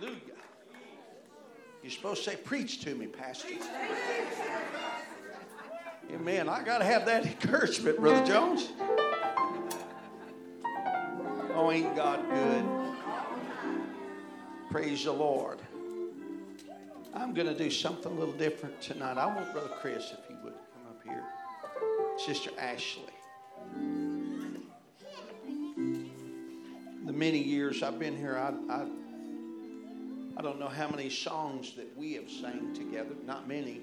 Hallelujah. You're supposed to say, Preach to me, Pastor. Amen. I got to have that encouragement, Brother Jones. Oh, ain't God good? Praise the Lord. I'm going to do something a little different tonight. I want Brother Chris, if he would come up here. Sister Ashley. The many years I've been here, I, I, I don't know how many songs that we have sang together, not many.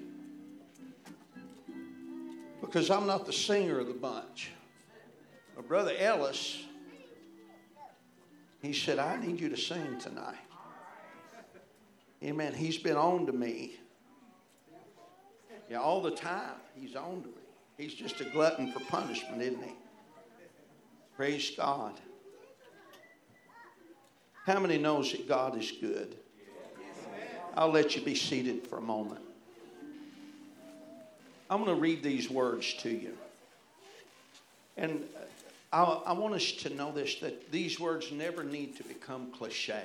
Because I'm not the singer of the bunch. But Brother Ellis, he said, I need you to sing tonight. Amen. He's been on to me. Yeah, all the time. He's on to me. He's just a glutton for punishment, isn't he? Praise God. How many knows that God is good? I'll let you be seated for a moment. I'm going to read these words to you. And I, I want us to know this that these words never need to become cliche.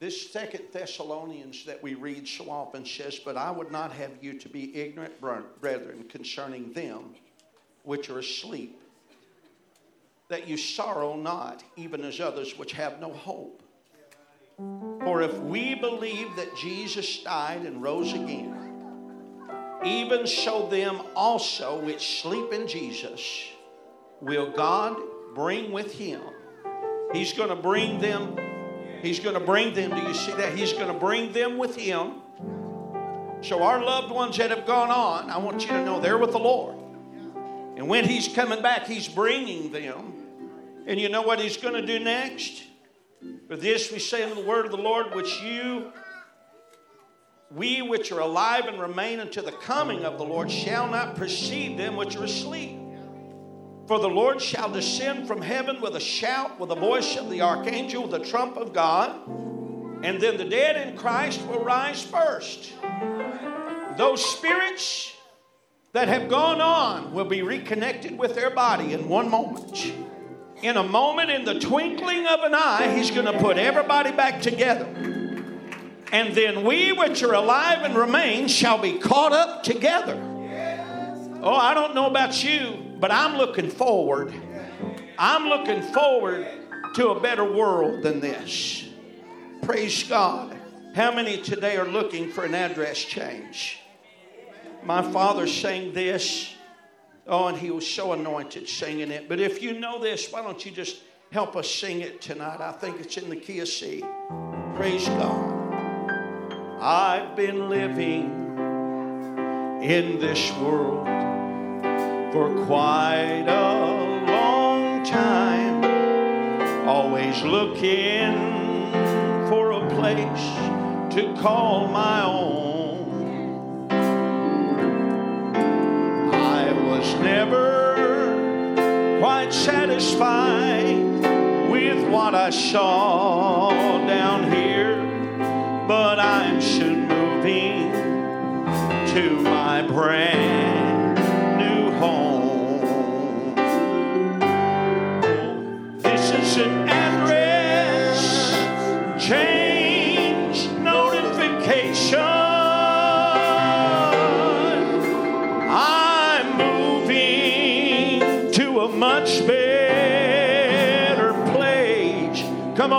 This second Thessalonians that we read so often says, But I would not have you to be ignorant, brethren, concerning them which are asleep, that you sorrow not, even as others which have no hope. For if we believe that Jesus died and rose again, even so them also which sleep in Jesus will God bring with him. He's going to bring them He's going to bring them. Do you see that? He's going to bring them with Him. So, our loved ones that have gone on, I want you to know they're with the Lord. And when He's coming back, He's bringing them. And you know what He's going to do next? For this we say in the word of the Lord, which you, we which are alive and remain until the coming of the Lord, shall not perceive them which are asleep. For the Lord shall descend from heaven with a shout, with the voice of the archangel, with the trump of God, and then the dead in Christ will rise first. Those spirits that have gone on will be reconnected with their body in one moment. In a moment, in the twinkling of an eye, He's going to put everybody back together. And then we which are alive and remain shall be caught up together. Oh, I don't know about you, but I'm looking forward. I'm looking forward to a better world than this. Praise God. How many today are looking for an address change? My father sang this. Oh, and he was so anointed singing it. But if you know this, why don't you just help us sing it tonight? I think it's in the key of C. Praise God. I've been living in this world for quite a long time, always looking for a place to call my own. Was never quite satisfied with what I saw down here, but I'm soon moving to my brand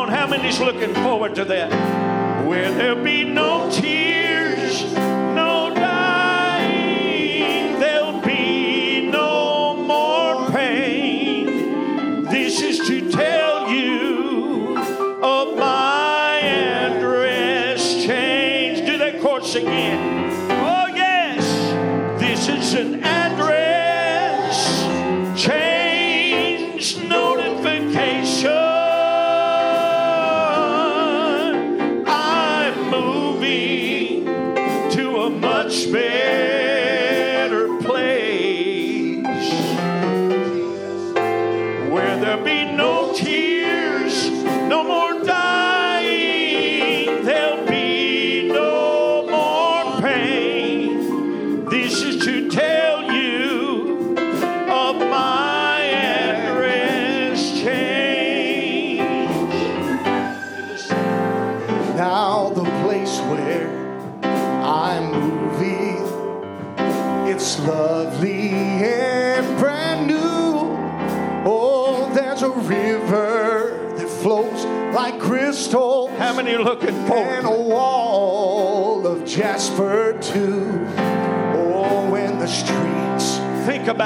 on, how many's looking forward to that? Where there'll be no tears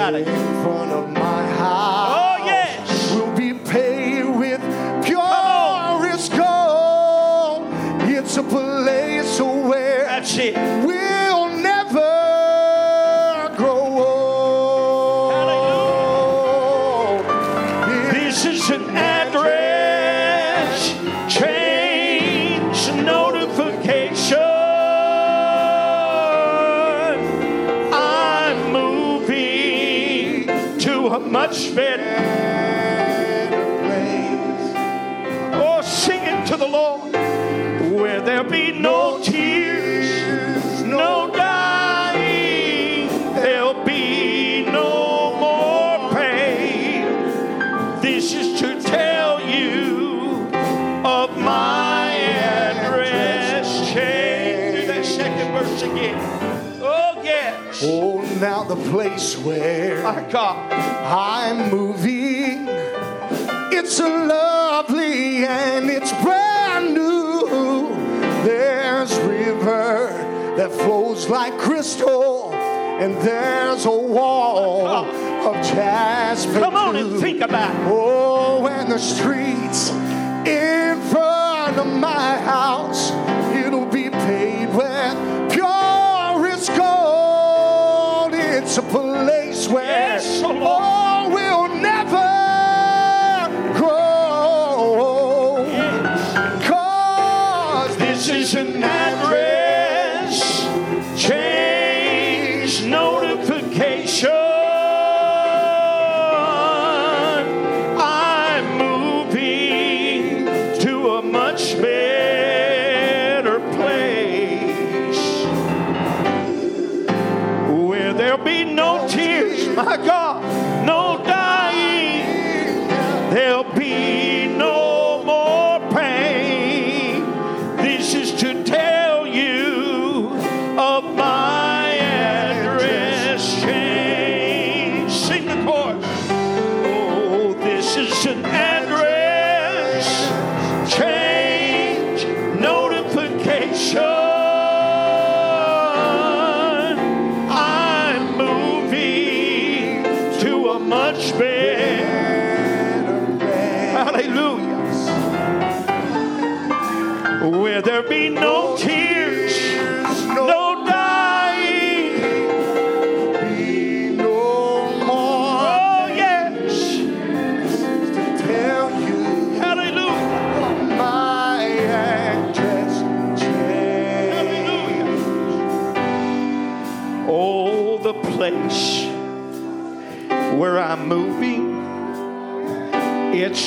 In front of my place where. I'm moving. It's lovely and it's brand new. There's river that flows like crystal, and there's a wall of jasper. Come on and think about it. Oh, and the streets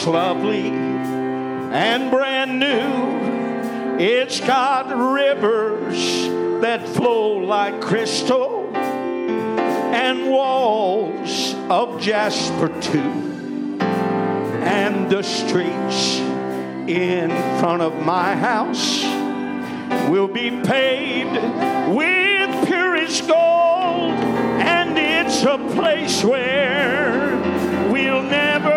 lovely and brand new. It's got rivers that flow like crystal and walls of jasper too. And the streets in front of my house will be paved with purest gold, and it's a place where we'll never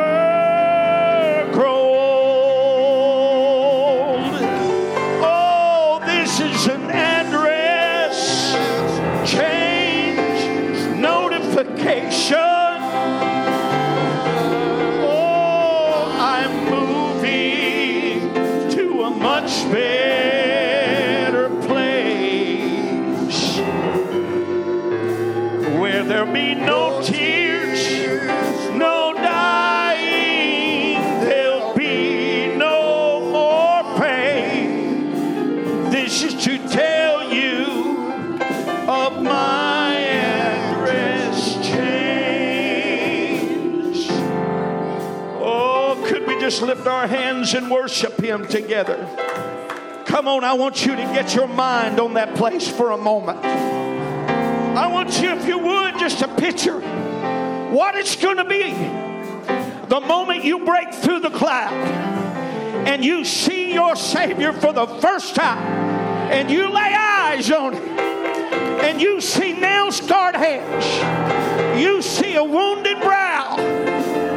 worship Him together? Come on, I want you to get your mind on that place for a moment. I want you, if you would, just to picture what it's going to be the moment you break through the cloud and you see your Savior for the first time and you lay eyes on Him and you see nail scarred hands, you see a wounded brow,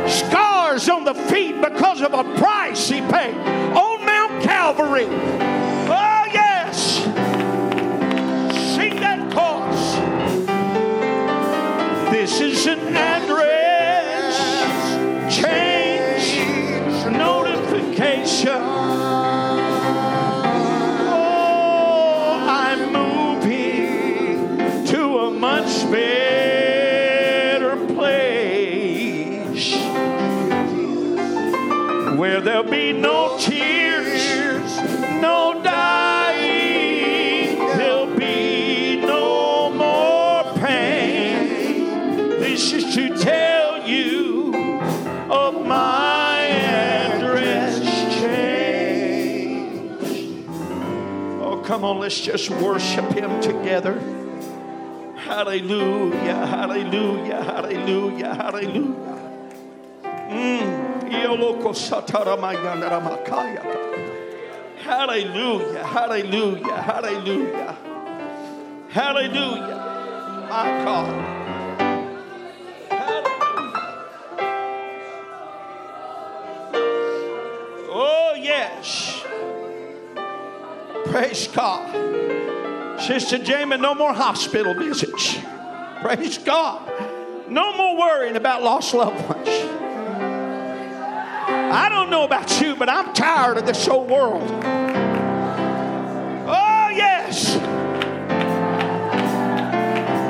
scars on the feet because of a price on Mount Calvary. Let's just worship Him together. Hallelujah, hallelujah, hallelujah, hallelujah. Mm. Hallelujah, hallelujah, hallelujah. Hallelujah. My God. Praise God. Sister Jamie, no more hospital visits. Praise God. No more worrying about lost loved ones. I don't know about you, but I'm tired of this old world. Oh, yes.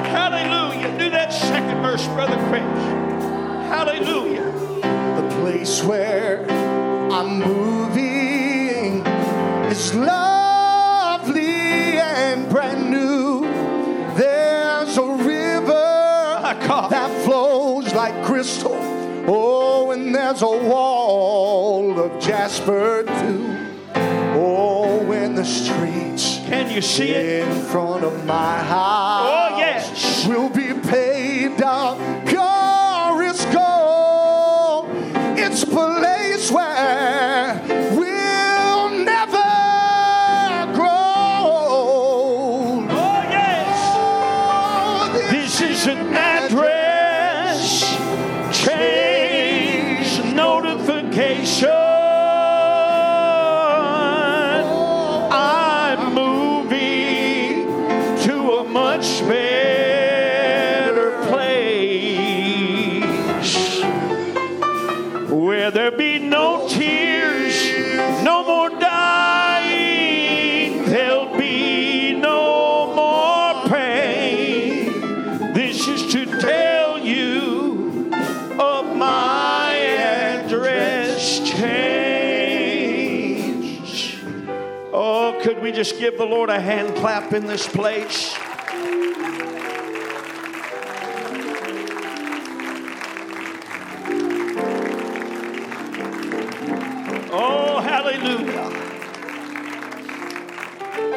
Hallelujah. Do that second verse, Brother Chris. Hallelujah. The place where I'm moving is lovely crystal. Oh, and there's a wall of jasper too. Oh, when the streets Can you see it? in front of my house Oh, yes. will be paved up glorious gold. It's a place where just give the Lord a hand clap in this place? Oh, hallelujah.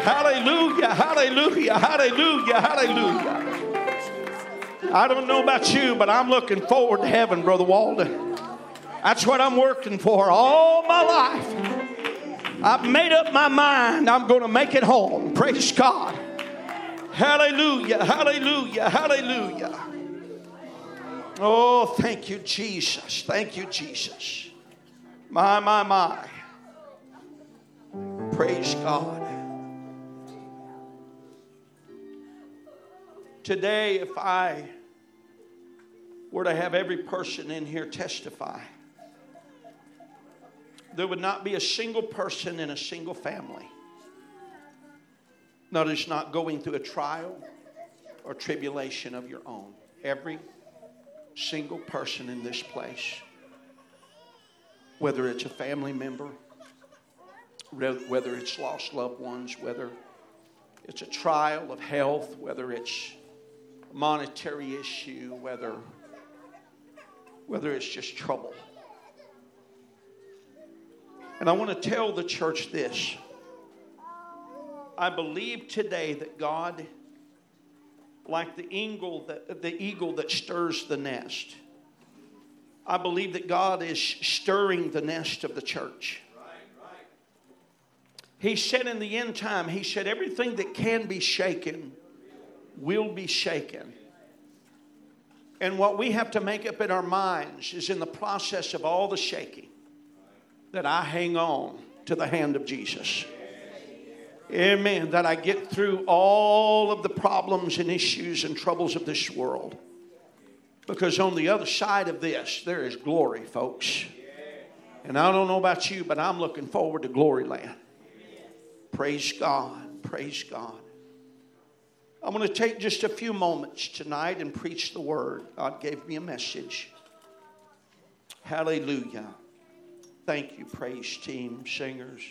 Hallelujah, hallelujah, hallelujah, hallelujah. I don't know about you, but I'm looking forward to heaven, Brother Walden. That's what I'm working for all my life. I've made up my mind I'm going to make it home. Praise God. Hallelujah, hallelujah, hallelujah. Oh, thank you, Jesus. Thank you, Jesus. My, my, my. Praise God. Today, if I were to have every person in here testify, there would not be a single person in a single family that is not going through a trial or tribulation of your own. Every single person in this place, whether it's a family member, whether it's lost loved ones, whether it's a trial of health, whether it's a monetary issue, whether whether it's just trouble. And I want to tell the church this. I believe today that God, like the eagle that, the eagle that stirs the nest, I believe that God is stirring the nest of the church. He said in the end time, He said, everything that can be shaken will be shaken. And what we have to make up in our minds is in the process of all the shaking that I hang on to the hand of Jesus. Amen. That I get through all of the problems and issues and troubles of this world. Because on the other side of this, there is glory, folks. And I don't know about you, but I'm looking forward to glory land. Praise God. Praise God. I'm going to take just a few moments tonight and preach the word. God gave me a message. Hallelujah. Thank you, praise team, singers.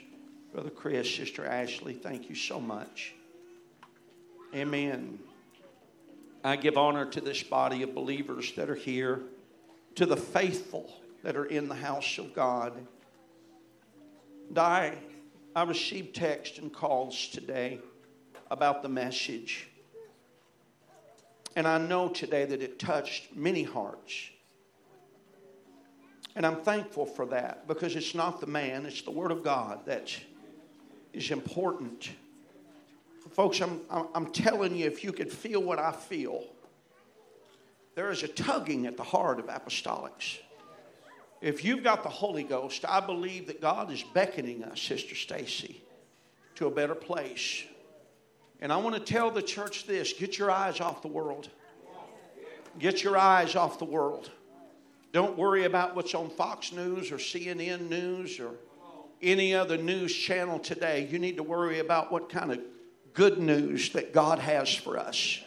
Brother Chris, Sister Ashley, thank you so much. Amen. I give honor to this body of believers that are here, to the faithful that are in the house of God. And I, I received texts and calls today about the message. And I know today that it touched many hearts. And I'm thankful for that because it's not the man, it's the Word of God that is important. Folks, I'm, I'm telling you, if you could feel what I feel, there is a tugging at the heart of apostolics. If you've got the Holy Ghost, I believe that God is beckoning us, Sister Stacy, to a better place. And I want to tell the church this get your eyes off the world. Get your eyes off the world. Don't worry about what's on Fox News or CNN News or any other news channel today. You need to worry about what kind of good news that God has for us.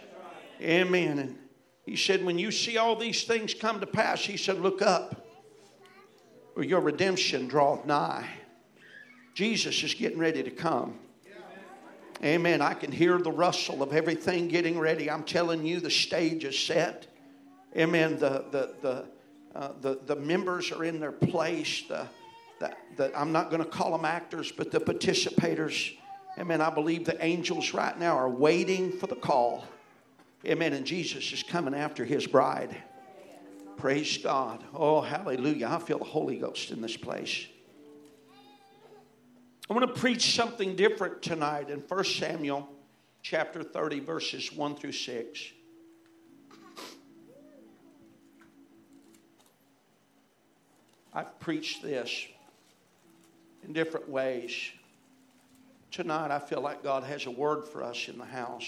Amen. And he said, when you see all these things come to pass, he said, look up, for your redemption draweth nigh. Jesus is getting ready to come. Amen. I can hear the rustle of everything getting ready. I'm telling you, the stage is set. Amen. The, the, the, uh, the, the members are in their place. The, the, the, I'm not going to call them actors, but the participators. Amen. I believe the angels right now are waiting for the call. Amen. And Jesus is coming after his bride. Praise God. Oh, hallelujah. I feel the Holy Ghost in this place. I want to preach something different tonight in 1 Samuel chapter 30, verses 1 through 6. I've preached this in different ways. Tonight, I feel like God has a word for us in the house.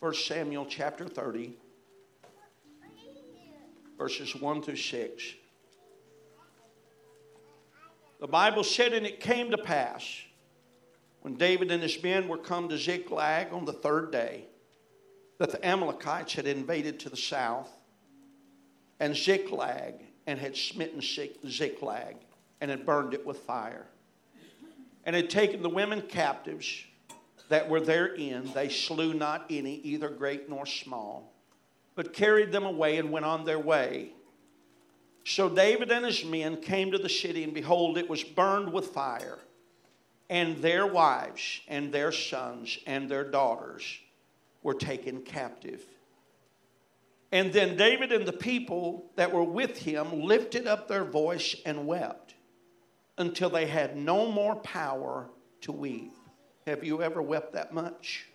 1 Samuel chapter 30, verses 1 through 6. The Bible said, And it came to pass when David and his men were come to Ziklag on the third day that the Amalekites had invaded to the south and Ziklag and had smitten Ziklag and had burned it with fire and had taken the women captives that were therein. They slew not any, either great nor small, but carried them away and went on their way. So David and his men came to the city, and behold, it was burned with fire, and their wives and their sons and their daughters were taken captive. And then David and the people that were with him lifted up their voice and wept until they had no more power to weep. Have you ever wept that much?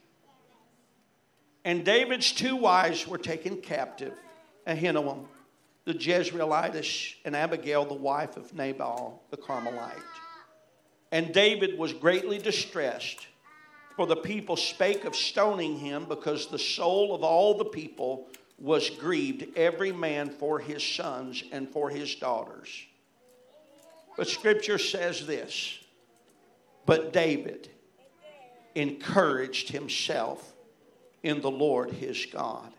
And David's two wives were taken captive Ahinoam, the Jezreelitess, and Abigail, the wife of Nabal, the Carmelite. And David was greatly distressed, for the people spake of stoning him because the soul of all the people was grieved, every man for his sons and for his daughters. But scripture says this But David encouraged himself in the Lord his God.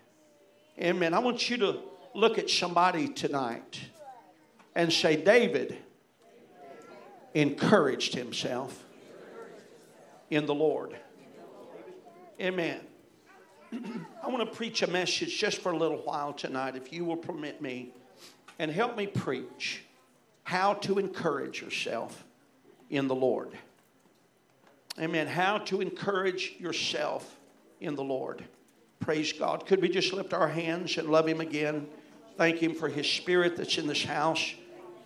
Amen. I want you to look at somebody tonight and say, David encouraged himself in the Lord. Amen. I want to preach a message just for a little while tonight, if you will permit me, and help me preach how to encourage yourself in the Lord. Amen. How to encourage yourself in the Lord. Praise God. Could we just lift our hands and love Him again? Thank Him for His Spirit that's in this house,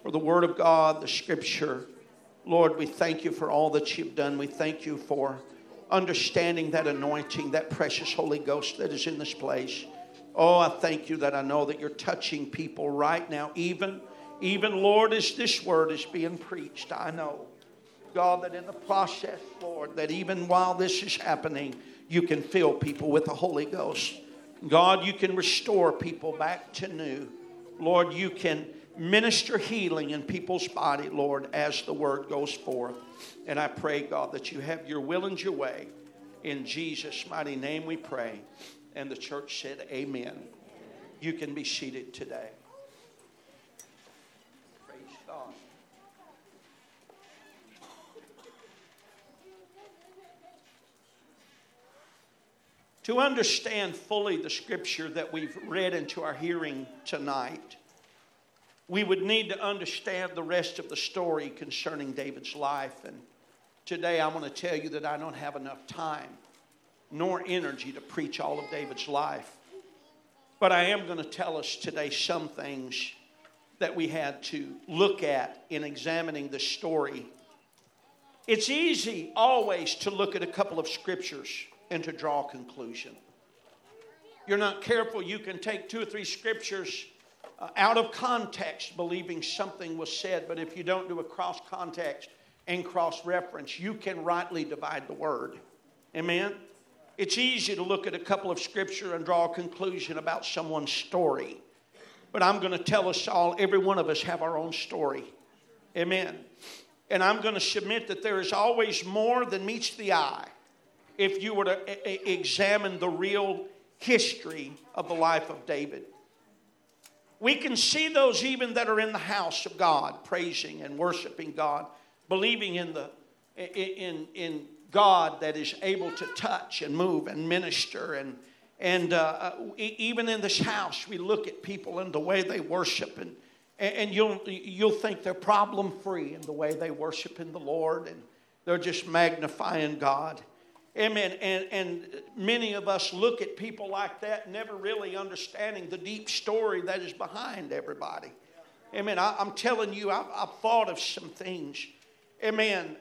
for the Word of God, the Scripture. Lord, we thank you for all that you've done. We thank you for understanding that anointing, that precious Holy Ghost that is in this place. Oh, I thank you that I know that you're touching people right now, even, even Lord, as this word is being preached. I know, God, that in the process, Lord, that even while this is happening, you can fill people with the Holy Ghost. God, you can restore people back to new. Lord, you can minister healing in people's body, Lord, as the word goes forth. And I pray, God, that you have your will and your way. In Jesus' mighty name we pray. And the church said, Amen. You can be seated today. Praise God. To understand fully the scripture that we've read into our hearing tonight, we would need to understand the rest of the story concerning David's life. And today I want to tell you that I don't have enough time nor energy to preach all of David's life. But I am going to tell us today some things that we had to look at in examining the story. It's easy always to look at a couple of scriptures and to draw a conclusion. You're not careful, you can take two or three scriptures uh, out of context, believing something was said, but if you don't do a cross context and cross reference, you can rightly divide the word. Amen? It's easy to look at a couple of scripture and draw a conclusion about someone's story. But I'm going to tell us all, every one of us have our own story. Amen. And I'm going to submit that there is always more than meets the eye if you were to a- a- examine the real history of the life of David. We can see those even that are in the house of God, praising and worshiping God, believing in the in in God that is able to touch and move and minister. And and uh, uh even in this house we look at people and the way they worship. And and you'll you'll think they're problem free in the way they worship in the Lord. And they're just magnifying God. Amen. And, and many of us look at people like that, never really understanding the deep story that is behind everybody. Amen. I, am telling you, I've, I've, thought of some things. Amen.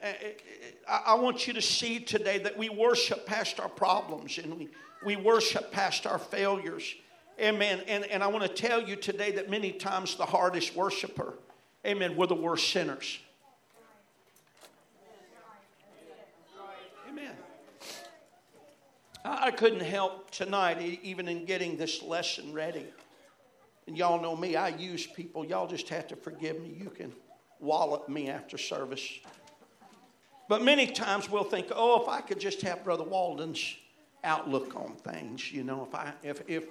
I, I want you to see today that we worship past our problems and we, we worship past our failures. Amen. And, and I want to tell you today that many times the hardest worshiper, amen, were the worst sinners. I couldn't help tonight, even in getting this lesson ready. And y'all know me, I use people. Y'all just have to forgive me. You can wallop me after service. But many times we'll think, oh, if I could just have Brother Walden's outlook on things, you know, if I, if, if,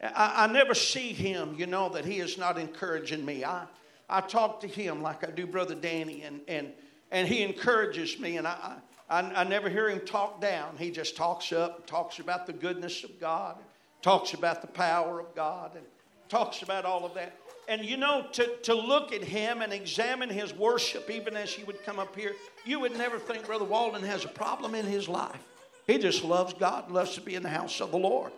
I, I never see him, you know, that he is not encouraging me. I, I talk to him like I do Brother Danny, and, and, and he encourages me, and I, I, I never hear him talk down. He just talks up, talks about the goodness of God, talks about the power of God, and talks about all of that. And you know, to, to look at him and examine his worship, even as he would come up here, you would never think Brother Walden has a problem in his life. He just loves God, loves to be in the house of the Lord.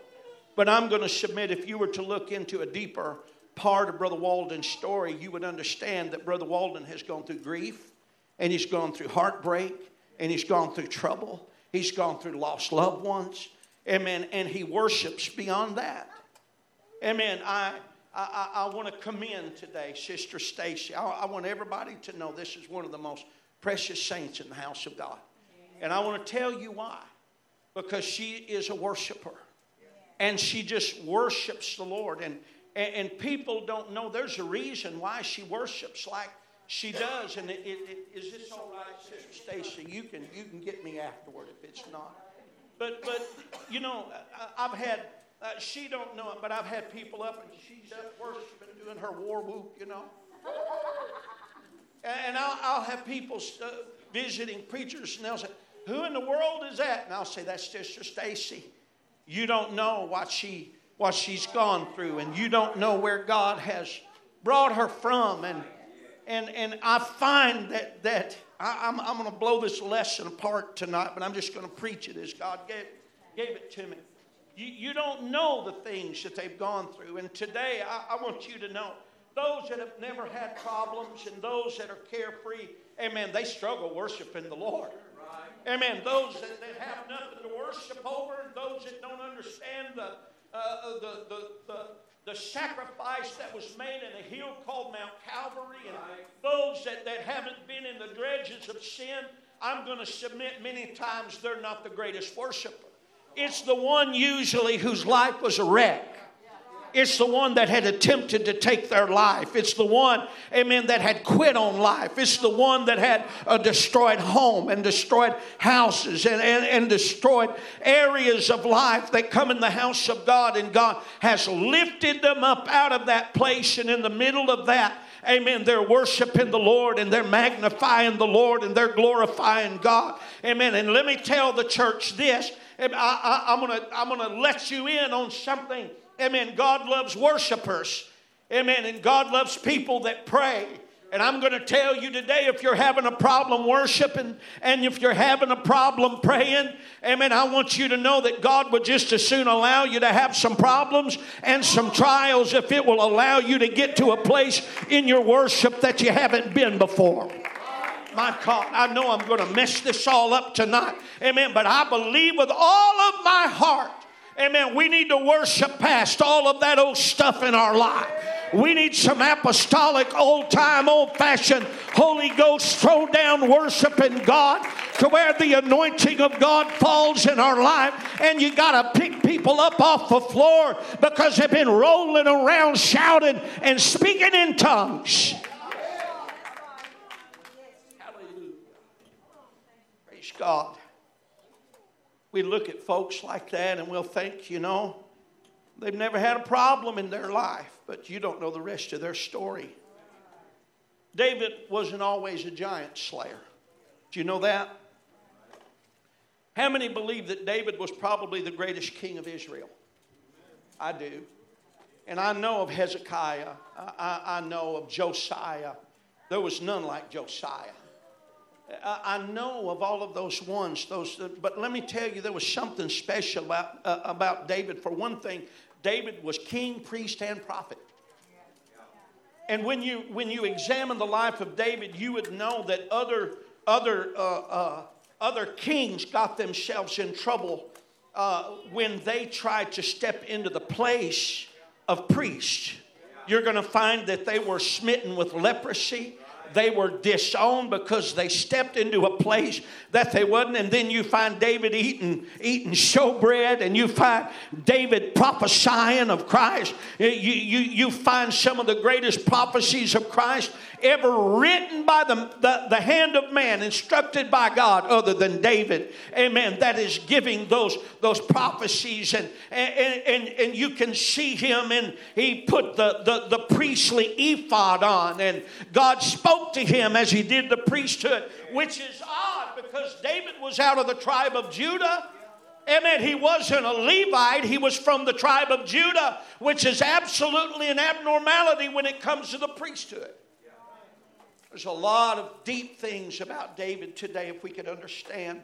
But I'm going to submit if you were to look into a deeper part of Brother Walden's story, you would understand that Brother Walden has gone through grief and he's gone through heartbreak and he's gone through trouble. He's gone through lost loved ones. Amen. And he worships beyond that. Amen. I, I, I want to commend today Sister Stacy. I, I want everybody to know this is one of the most precious saints in the house of God. And I want to tell you why. Because she is a worshiper. And she just worships the Lord. And, and, and people don't know there's a reason why she worships like she does, and it, it, it, is this all right, Sister Stacy? You can you can get me afterward if it's not. But but you know, I, have had uh, she don't know it, but I've had people up and she's up worshiping, doing her war whoop, you know. And I'll, I'll have people uh, visiting preachers, and they'll say, "Who in the world is that?" And I'll say, "That's Sister Stacy." You don't know what she what she's gone through, and you don't know where God has brought her from, and and, and I find that, that I, am I'm, I'm going to blow this lesson apart tonight, but I'm just going to preach it as God gave, gave it to me. You, you don't know the things that they've gone through. And today, I, I want you to know those that have never had problems and those that are carefree, amen, they struggle worshiping the Lord. Amen. Those that, that have nothing to worship over, those that don't understand the, uh, uh, the, the, the, the sacrifice that was made in a hill called Mount Calvary, and those that, that haven't been in the dredges of sin, I'm going to submit many times they're not the greatest worshiper. It's the one usually whose life was a wreck. It's the one that had attempted to take their life. It's the one, amen, that had quit on life. It's the one that had a destroyed home and destroyed houses and, and, and destroyed areas of life that come in the house of God. And God has lifted them up out of that place. And in the middle of that, Amen. They're worshiping the Lord and they're magnifying the Lord and they're glorifying God. Amen. And let me tell the church this. I, am going to I'm going to let you in on something. Amen. God loves worshipers. Amen. And God loves people that pray. And I'm going to tell you today if you're having a problem worshiping and if you're having a problem praying, amen, I want you to know that God would just as soon allow you to have some problems and some trials if it will allow you to get to a place in your worship that you haven't been before. My God, I know I'm going to mess this all up tonight. Amen. But I believe with all of my heart Amen. We need to worship past all of that old stuff in our life. We need some apostolic, old time, old fashioned, Holy Ghost throw down worship in God to where the anointing of God falls in our life. And you got to pick people up off the floor because they've been rolling around shouting and speaking in tongues. Hallelujah. Praise God we look at folks like that and we'll think, you know, they've never had a problem in their life, but you don't know the rest of their story. David wasn't always a giant slayer. Do you know that? How many believe that David was probably the greatest king of Israel? I do. And I know of Hezekiah, I, I, know of Josiah. There was none like Josiah. I know of all of those ones, those, but let me tell you, there was something special about, uh, about David. For one thing, David was king, priest, and prophet. And when you, when you examine the life of David, you would know that other, other, uh, uh, other kings got themselves in trouble uh, when they tried to step into the place of priest. You're going to find that they were smitten with leprosy they were disowned because they stepped into a place that they wasn't. And then you find David eating, eating showbread, and you find David prophesying of Christ. You, you, you find some of the greatest prophecies of Christ ever written by the, the, the hand of man, instructed by God, other than David. Amen. That is giving those, those prophecies. And, and, and, and you can see him, and he put the, the, the priestly ephod on, and God spoke to him as he did the priesthood, which is odd because David was out of the tribe of Judah. Amen. He wasn't a Levite, he was from the tribe of Judah, which is absolutely an abnormality when it comes to the priesthood. There's a lot of deep things about David today if we could understand.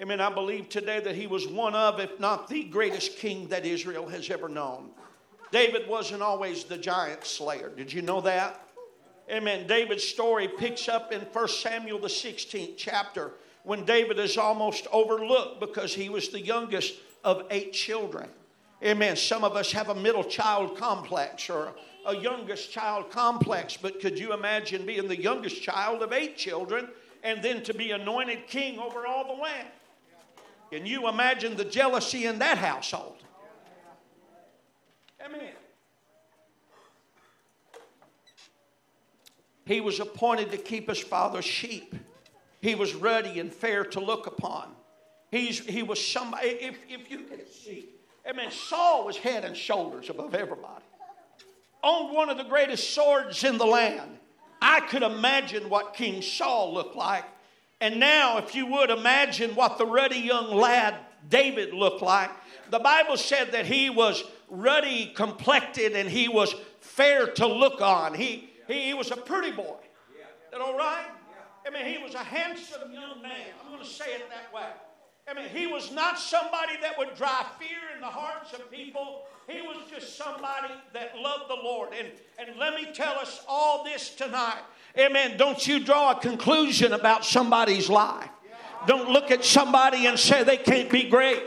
I mean, I believe today that he was one of, if not the greatest king that Israel has ever known. David wasn't always the giant slayer. Did you know that? Amen. David's story picks up in 1 Samuel, the 16th chapter, when David is almost overlooked because he was the youngest of eight children. Amen. Some of us have a middle child complex or a youngest child complex, but could you imagine being the youngest child of eight children and then to be anointed king over all the land? Can you imagine the jealousy in that household? Amen. He was appointed to keep his father's sheep. He was ruddy and fair to look upon. He's, he was somebody, if, if you can see, I mean, Saul was head and shoulders above everybody owned one of the greatest swords in the land. I could imagine what King Saul looked like. And now, if you would imagine what the ruddy young lad David looked like, the Bible said that he was ruddy complected and he was fair to look on. He, he, he was a pretty boy. Is that all right? I mean, he was a handsome young man. I'm going to say it that way. I mean, he was not somebody that would drive fear in the hearts of people. He was just somebody that loved the Lord. And, and let me tell us all this tonight. Amen. Don't you draw a conclusion about somebody's life. Don't look at somebody and say they can't be great.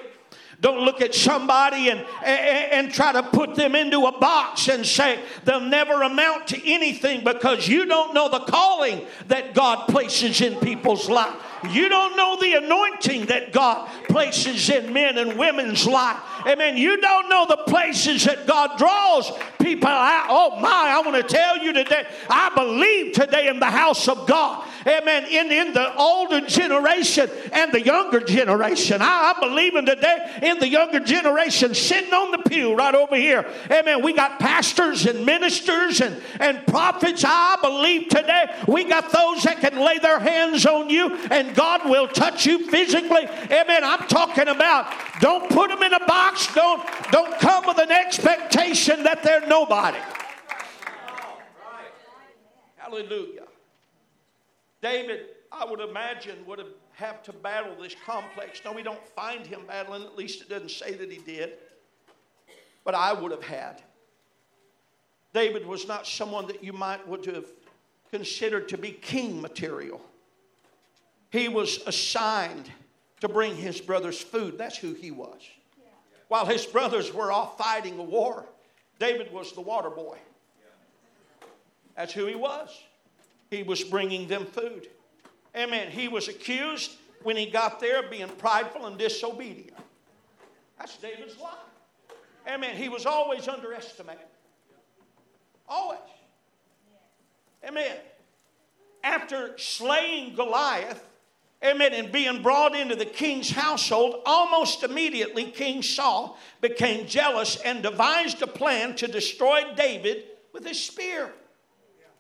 Don't look at somebody and, and, and, try to put them into a box and say they'll never amount to anything because you don't know the calling that God places in people's life. You don't know the anointing that God places in men and women's life. Amen. You don't know the places that God draws people out. Oh my, I want to tell you today, I believe today in the house of God. Amen. In, in the older generation and the younger generation. I, I'm believing today in the younger generation sitting on the pew right over here. Amen. We got pastors and ministers and, and prophets. I believe today we got those that can lay their hands on you and God will touch you physically. Amen. I'm talking about don't put them in a box. Don't, don't come with an expectation that they're nobody. Hallelujah. David, I would imagine, would have have to battle this complex. No, we don't find him battling, at least it doesn't say that he did. But I would have had. David was not someone that you might would have considered to be king material. He was assigned to bring his brothers food. That's who he was. While his brothers were off fighting a war, David was the water boy. That's who he was. He was bringing them food. Amen. He was accused when he got there of being prideful and disobedient. That's David's life. Amen. He was always underestimated. Always. Amen. After slaying Goliath, amen, and being brought into the king's household, almost immediately King Saul became jealous and devised a plan to destroy David with his spear.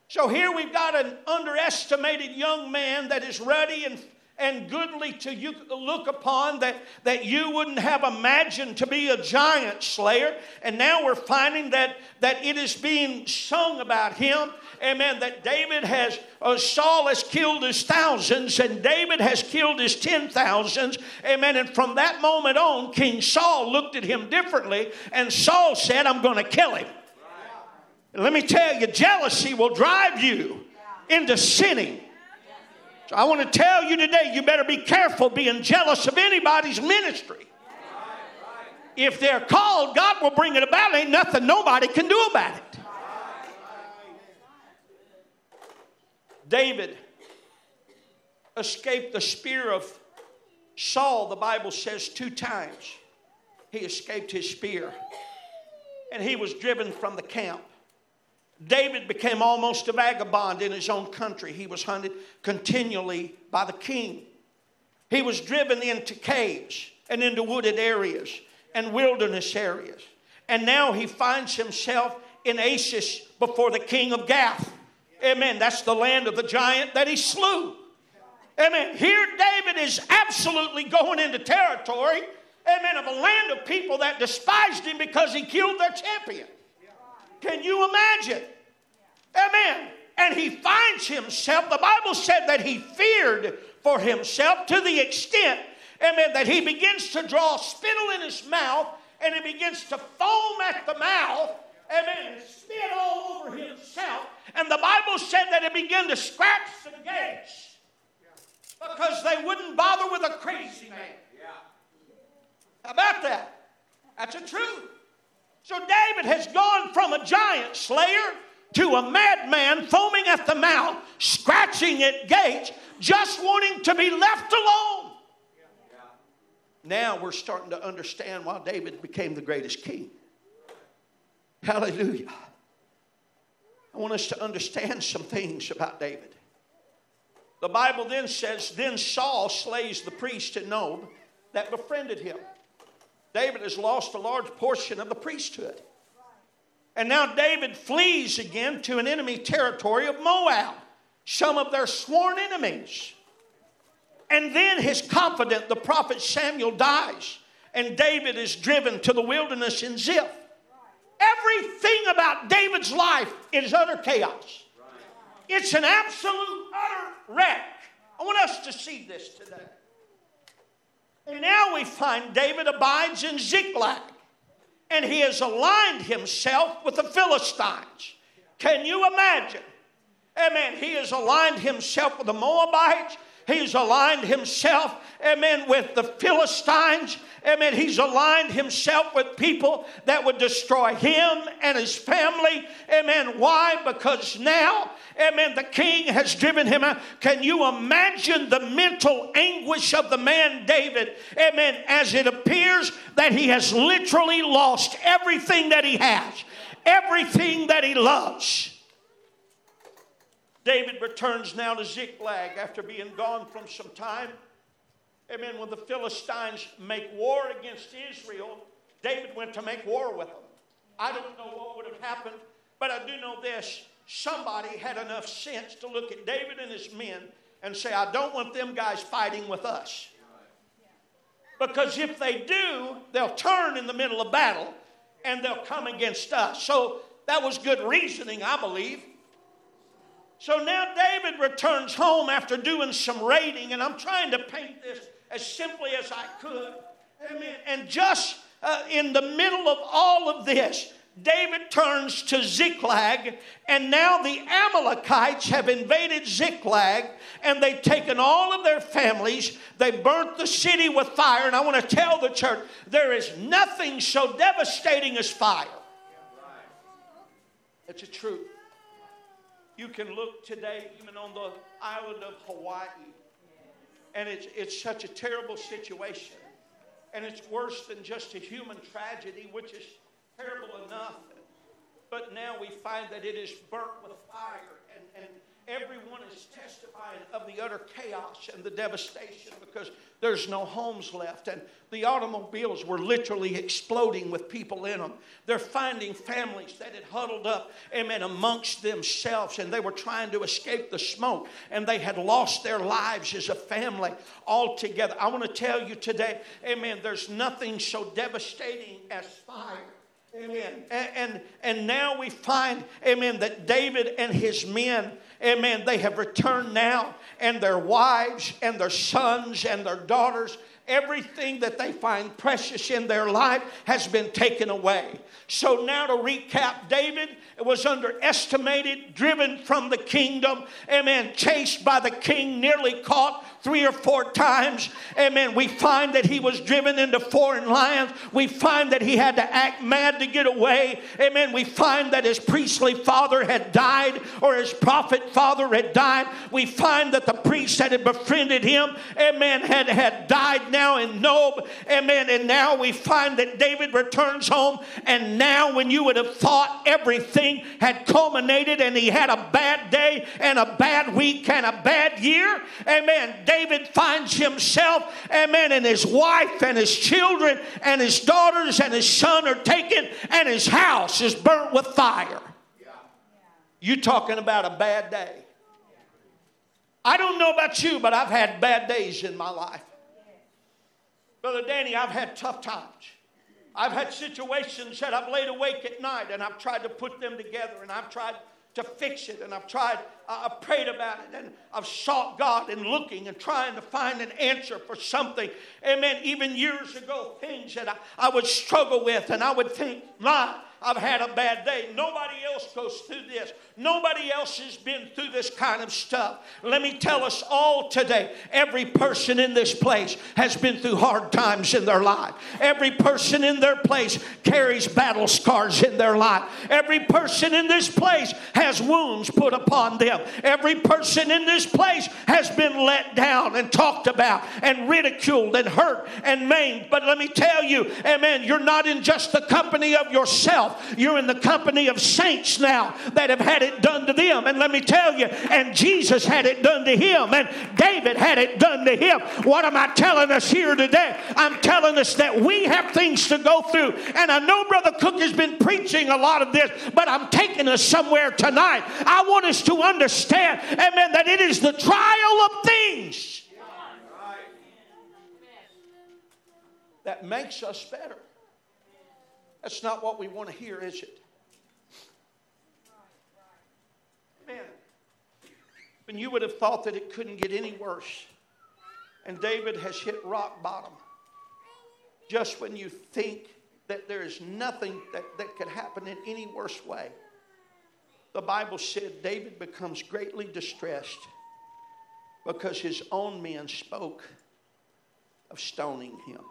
So here we've got an underestimated young man that is ready and and goodly to you look upon that, that you wouldn't have imagined to be a giant slayer. And now we're finding that, that it is being sung about him. Amen. That David has, uh, Saul has killed his thousands and David has killed his ten thousands. Amen. And from that moment on, King Saul looked at him differently and Saul said, I'm going to kill him. And let me tell you, jealousy will drive you into sinning. I want to tell you today, you better be careful being jealous of anybody's ministry. If they're called, God will bring it about. Ain't nothing nobody can do about it. David escaped the spear of Saul, the Bible says, two times. He escaped his spear and he was driven from the camp. David became almost a vagabond in his own country. He was hunted continually by the king. He was driven into caves and into wooded areas and wilderness areas. And now he finds himself in Achish before the king of Gath. Amen. That's the land of the giant that he slew. Amen. Here, David is absolutely going into territory, amen, of a land of people that despised him because he killed their champion. Can you imagine? Amen. And he finds himself, the Bible said that he feared for himself to the extent, amen, that he begins to draw spittle in his mouth and he begins to foam at the mouth, amen, and spit all over himself. And the Bible said that he began to scratch the gates because they wouldn't bother with a crazy man. How about that? That's the truth. So David has gone from a giant slayer to a madman foaming at the mouth, scratching at gates, just wanting to be left alone. Now we're starting to understand why David became the greatest king. Hallelujah. I want us to understand some things about David. The Bible then says, Then Saul slays the priest in Nob that befriended him. David has lost a large portion of the priesthood. And now David flees again to an enemy territory of Moab, some of their sworn enemies. And then his confidant, the prophet Samuel, dies, and David is driven to the wilderness in Ziph. Everything about David's life is utter chaos. It's an absolute utter wreck. I want us to see this today. And now we find David abides in Ziklag and he has aligned himself with the Philistines. Can you imagine? Amen. He has aligned himself with the Moabites. He's aligned himself, amen, with the Philistines. Amen. He's aligned himself with people that would destroy him and his family. Amen. Why? Because now, amen, the king has driven him out. Can you imagine the mental anguish of the man David? Amen. As it appears that he has literally lost everything that he has, everything that he loves. David returns now to Ziklag after being gone from some time. Amen. When the Philistines make war against Israel, David went to make war with them. I don't know what would have happened, but I do know this. Somebody had enough sense to look at David and his men and say, I don't want them guys fighting with us. Because if they do, they'll turn in the middle of battle and they'll come against us. So that was good reasoning, I believe. So now David returns home after doing some raiding, and I'm trying to paint this as simply as I could. Amen. And just uh, in the middle of all of this, David turns to Ziklag, and now the Amalekites have invaded Ziklag, and they've taken all of their families. They burnt the city with fire. And I want to tell the church there is nothing so devastating as fire. It's a truth. You can look today, even on the island of Hawaii, and it's, it's such a terrible situation. And it's worse than just a human tragedy, which is terrible enough. But now we find that it is burnt with fire. And, and everyone is testifying of the utter chaos and the devastation because there's no homes left. And the automobiles were literally exploding with people in them. They're finding families that had huddled up, amen, amongst themselves and they were trying to escape the smoke and they had lost their lives as a family altogether. I want to tell you today, amen, there's nothing so devastating as fire. Amen. And, and, and now we find, amen, that David and his men, amen, they have returned now, and their wives and their sons and their daughters, everything that they find precious in their life has been taken away. So now to recap, David was underestimated, driven from the kingdom, amen, chased by the king, nearly caught three or four times. Amen. We find that he was driven into foreign lands. We find that he had to act mad to get away. Amen. We find that his priestly father had died or his prophet father had died. We find that the priest that had befriended him, amen, had, had died now in Nob. Amen. And now we find that David returns home. And now, when you would have thought everything had culminated and he had a bad day and a bad week and a bad year, amen. David finds himself, amen, and his wife and his children and his daughters and his son are taken, and his house is burnt with fire. You talking about a bad day. I don't know about you, but I've had bad days in my life. Brother Danny, I've had tough times. I've had situations that I've laid awake at night and I've tried to put them together and I've tried to fix it and I've tried I've prayed about it and I've sought God and looking and trying to find an answer for something. Amen. Even years ago, things that I, I would struggle with and I would think, my, I've had a bad day. Nobody else goes through this. Nobody else has been through this kind of stuff. Let me tell us all today every person in this place has been through hard times in their life. Every person in their place carries battle scars in their life. Every person in this place has wounds put upon them. Every person in this place has been let down and talked about and ridiculed and hurt and maimed. But let me tell you, amen, you're not in just the company of yourself. You're in the company of saints now that have had it done to them. And let me tell you, and Jesus had it done to him, and David had it done to him. What am I telling us here today? I'm telling us that we have things to go through. And I know Brother Cook has been preaching a lot of this, but I'm taking us somewhere tonight. I want us to understand, amen, that it is the trial of things that makes us better. That's not what we want to hear, is it? Man, when you would have thought that it couldn't get any worse, and David has hit rock bottom, just when you think that there is nothing that, that could happen in any worse way, the Bible said David becomes greatly distressed because his own men spoke of stoning him.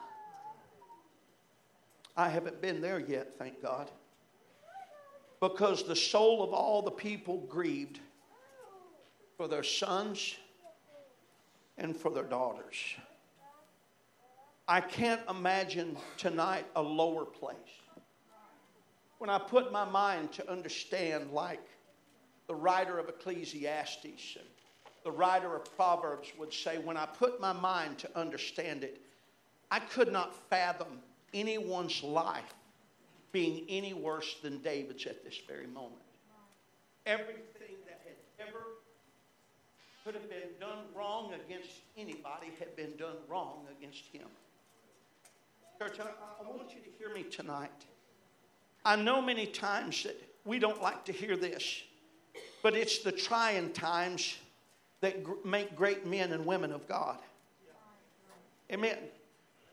I haven't been there yet, thank God. Because the soul of all the people grieved for their sons and for their daughters. I can't imagine tonight a lower place. When I put my mind to understand, like the writer of Ecclesiastes and the writer of Proverbs would say, when I put my mind to understand it, I could not fathom anyone's life being any worse than David's at this very moment. Everything that had ever could have been done wrong against anybody had been done wrong against him. Church, I, I want you to hear me tonight. I know many times that we don't like to hear this, but it's the trying times that gr- make great men and women of God. Amen.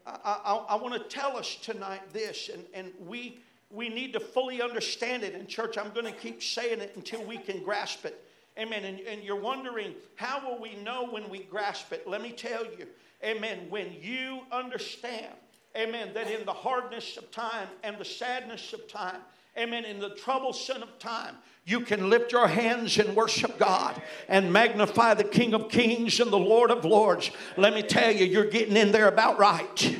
I, I, I want to tell us tonight this, and, and we, we need to fully understand it. In church, I'm going to keep saying it until we can grasp it. Amen. And, and you're wondering, how will we know when we grasp it? Let me tell you, amen, when you understand, amen, that in the hardness of time and the sadness of time, amen, in the troublesome of time, you can lift your hands and worship God and magnify the King of Kings and the Lord of Lords. Let me tell you, you're getting in there about right.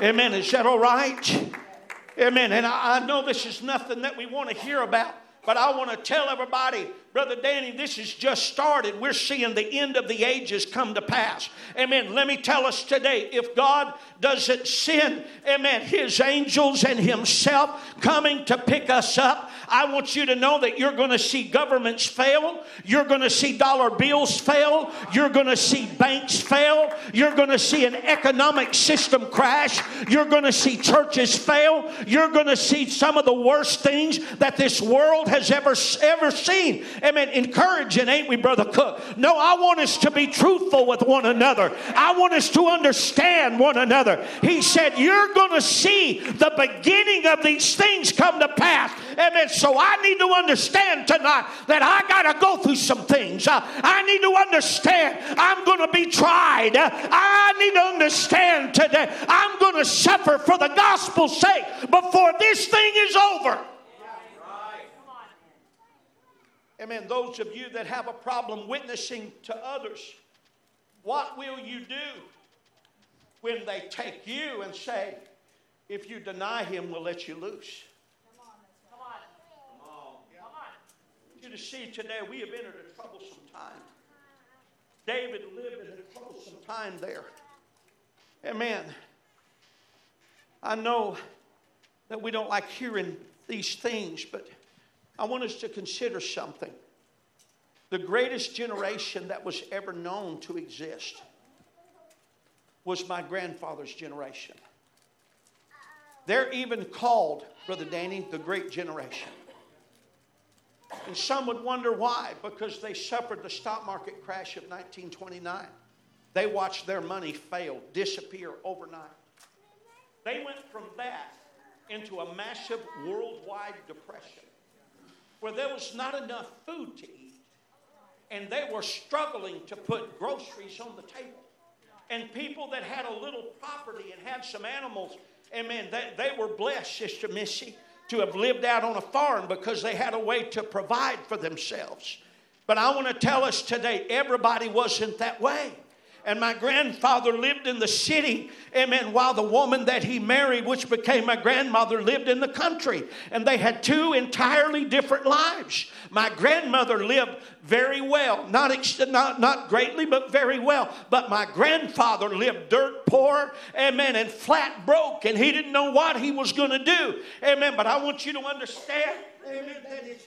Amen. Is that all right? Amen. And I, I know this is nothing that we want to hear about, but I want to tell everybody Brother Danny, this has just started. We're seeing the end of the ages come to pass. Amen. Let me tell us today if God doesn't send, amen, his angels and himself coming to pick us up, I want you to know that you're going to see governments fail. You're going to see dollar bills fail. You're going to see banks fail. You're going to see an economic system crash. You're going to see churches fail. You're going to see some of the worst things that this world has ever, ever seen amen, encouraging, ain't we, Brother Cook? No, I want us to be truthful with one another. I want us to understand one another. He said, You're going to see the beginning of these things come to pass. Amen. So I need to understand tonight that I got to go through some things. Uh, I need to understand I'm going to be tried. Uh, I need to understand today I'm going to suffer for the gospel's sake before this thing is over. Amen. Those of you that have a problem witnessing to others, what will you do when they take you and say, if you deny him, we'll let you loose? Come on. Come on. Come on. Come on. You to see today, we have entered a troublesome time. David lived in a troublesome time there. Amen. I know that we don't like hearing these things, but I want us to consider something. The greatest generation that was ever known to exist was my grandfather's generation. They're even called, Brother Danny, the Great Generation. And some would wonder why, because they suffered the stock market crash of 1929. They watched their money fail, disappear overnight. They went from that into a massive worldwide depression where there was not enough food to eat. And they were struggling to put groceries on the table. And people that had a little property and had some animals, amen, they, they were blessed, Sister Missy, to have lived out on a farm because they had a way to provide for themselves. But I want to tell us today, everybody wasn't that way. And my grandfather lived in the city, amen, while the woman that he married, which became my grandmother, lived in the country. And they had two entirely different lives. My grandmother lived very well, not, not, not greatly, but very well. But my grandfather lived dirt poor, amen, and flat broke, and he didn't know what he was going to do, amen. But I want you to understand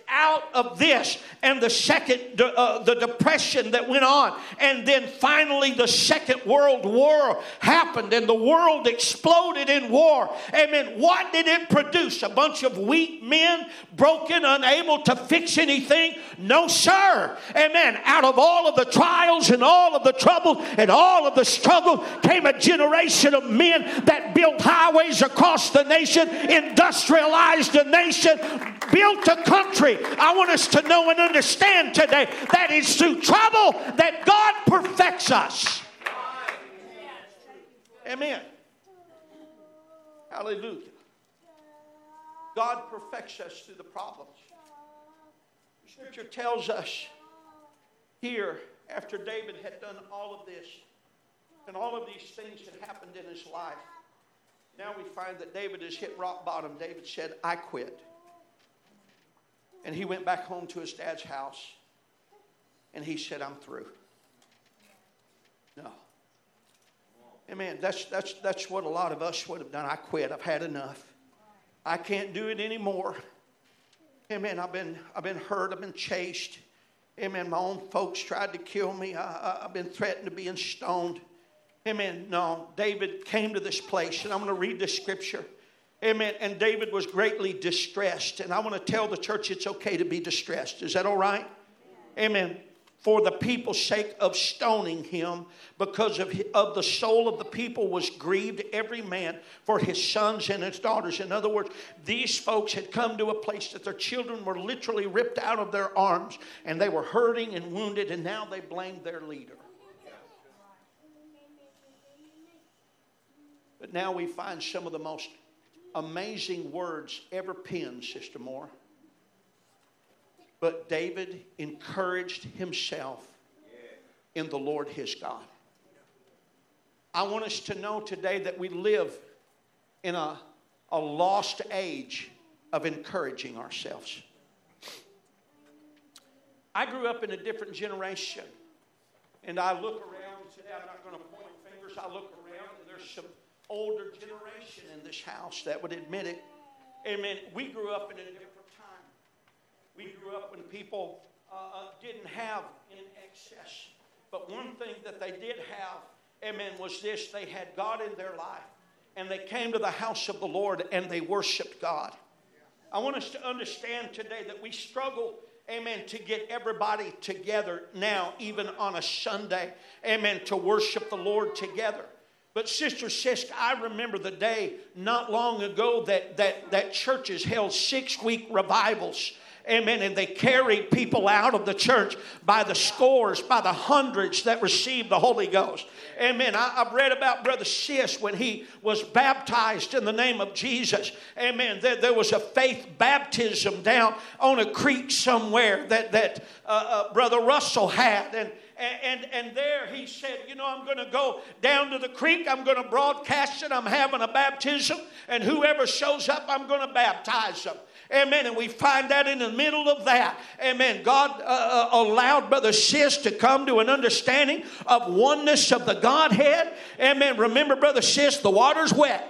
Out of this and the second, uh, the depression that went on. And then finally, the Second World War happened and the world exploded in war. Amen. What did it produce? A bunch of weak men, broken, unable to fix anything? No, sir. Amen. Out of all of the trials and all of the trouble and all of the struggle came a generation of men that built highways across the nation, industrialized the nation built a country. I want us to know and understand today that it's through trouble that God perfects us. Amen. Hallelujah. God perfects us through the problems. Scripture tells us here, after David had done all of this, and all of these things had happened in his life, now we find that David has hit rock bottom. David said, I quit. And he went back home to his dad's house and he said, I'm through. No. Amen. That's, that's, that's what a lot of us would have done. I quit. I've had enough. I can't do it anymore. Amen. I've been, I've been hurt. I've been chased. Amen. My own folks tried to kill me. I, have been threatened to being stoned. Amen. No, David came to this place, and I'm going to read this scripture. Amen. And David was greatly distressed. And I want to tell the church it's okay to be distressed. Is that all right? Amen for the people's sake of stoning him because of, of the soul of the people was grieved every man for his sons and his daughters in other words these folks had come to a place that their children were literally ripped out of their arms and they were hurting and wounded and now they blamed their leader but now we find some of the most amazing words ever penned sister moore but David encouraged himself in the Lord his God. I want us to know today that we live in a, a lost age of encouraging ourselves. I grew up in a different generation, and I look around today. I'm not going to point fingers. I look around, and there's some older generation in this house that would admit it. Amen. We grew up in a different time. we grew up when people uh, uh, didn't have in excess. But one thing that they did have, amen, was this they had God in their life. And they came to the house of the Lord and they worshiped God. I want us to understand today that we struggle amen, to get everybody together now, even on a Sunday, amen, to worship the Lord together. But Sister Sisk, I remember the day not long ago that, that, that churches held six week revivals Amen. And they carried people out of the church by the scores, by the hundreds that received the Holy Ghost. Amen. I, have read about Brother Sis when he was baptized in the name of Jesus. Amen. There, there was a faith baptism down on a creek somewhere that, that uh, uh, Brother Russell had. And, and, and there he said, You know, I'm going to go down to the creek. I'm going to broadcast it. I'm having a baptism. And whoever shows up, I'm going to baptize them. Amen. And we find that in the middle of that, amen, God uh, uh, allowed Brother Sis to come to an understanding of oneness of the Godhead. Amen. Remember, Brother Sis, the water's wet.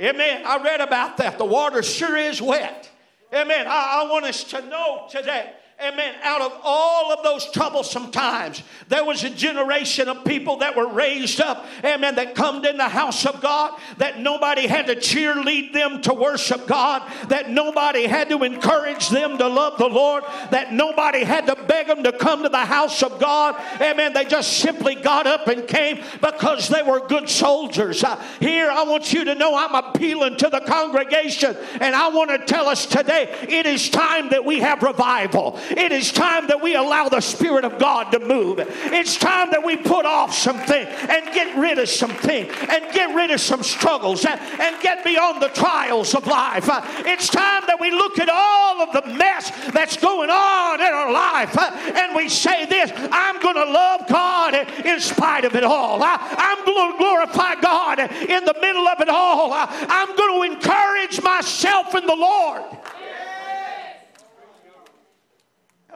Amen. I read about that. The water sure is wet. Amen. I, I want us to know today amen, out of all of those troublesome times, there was a generation of people that were raised up, amen, that come in the house of God, that nobody had to cheerlead them to worship God, that nobody had to encourage them to love the Lord, that nobody had to beg them to come to the house of God, amen. They just simply got up and came because they were good soldiers. Uh, here, I want you to know I'm appealing to the congregation, and I want to tell us today it is time that we have revival. It is time that we allow the Spirit of God to move. It's time that we put off something and get rid of something and get rid of some struggles and, get beyond the trials of life. It's time that we look at all of the mess that's going on in our life and we say this I'm going to love God in spite of it all. I'm going to glorify God in the middle of it all. I'm going to encourage myself in the Lord.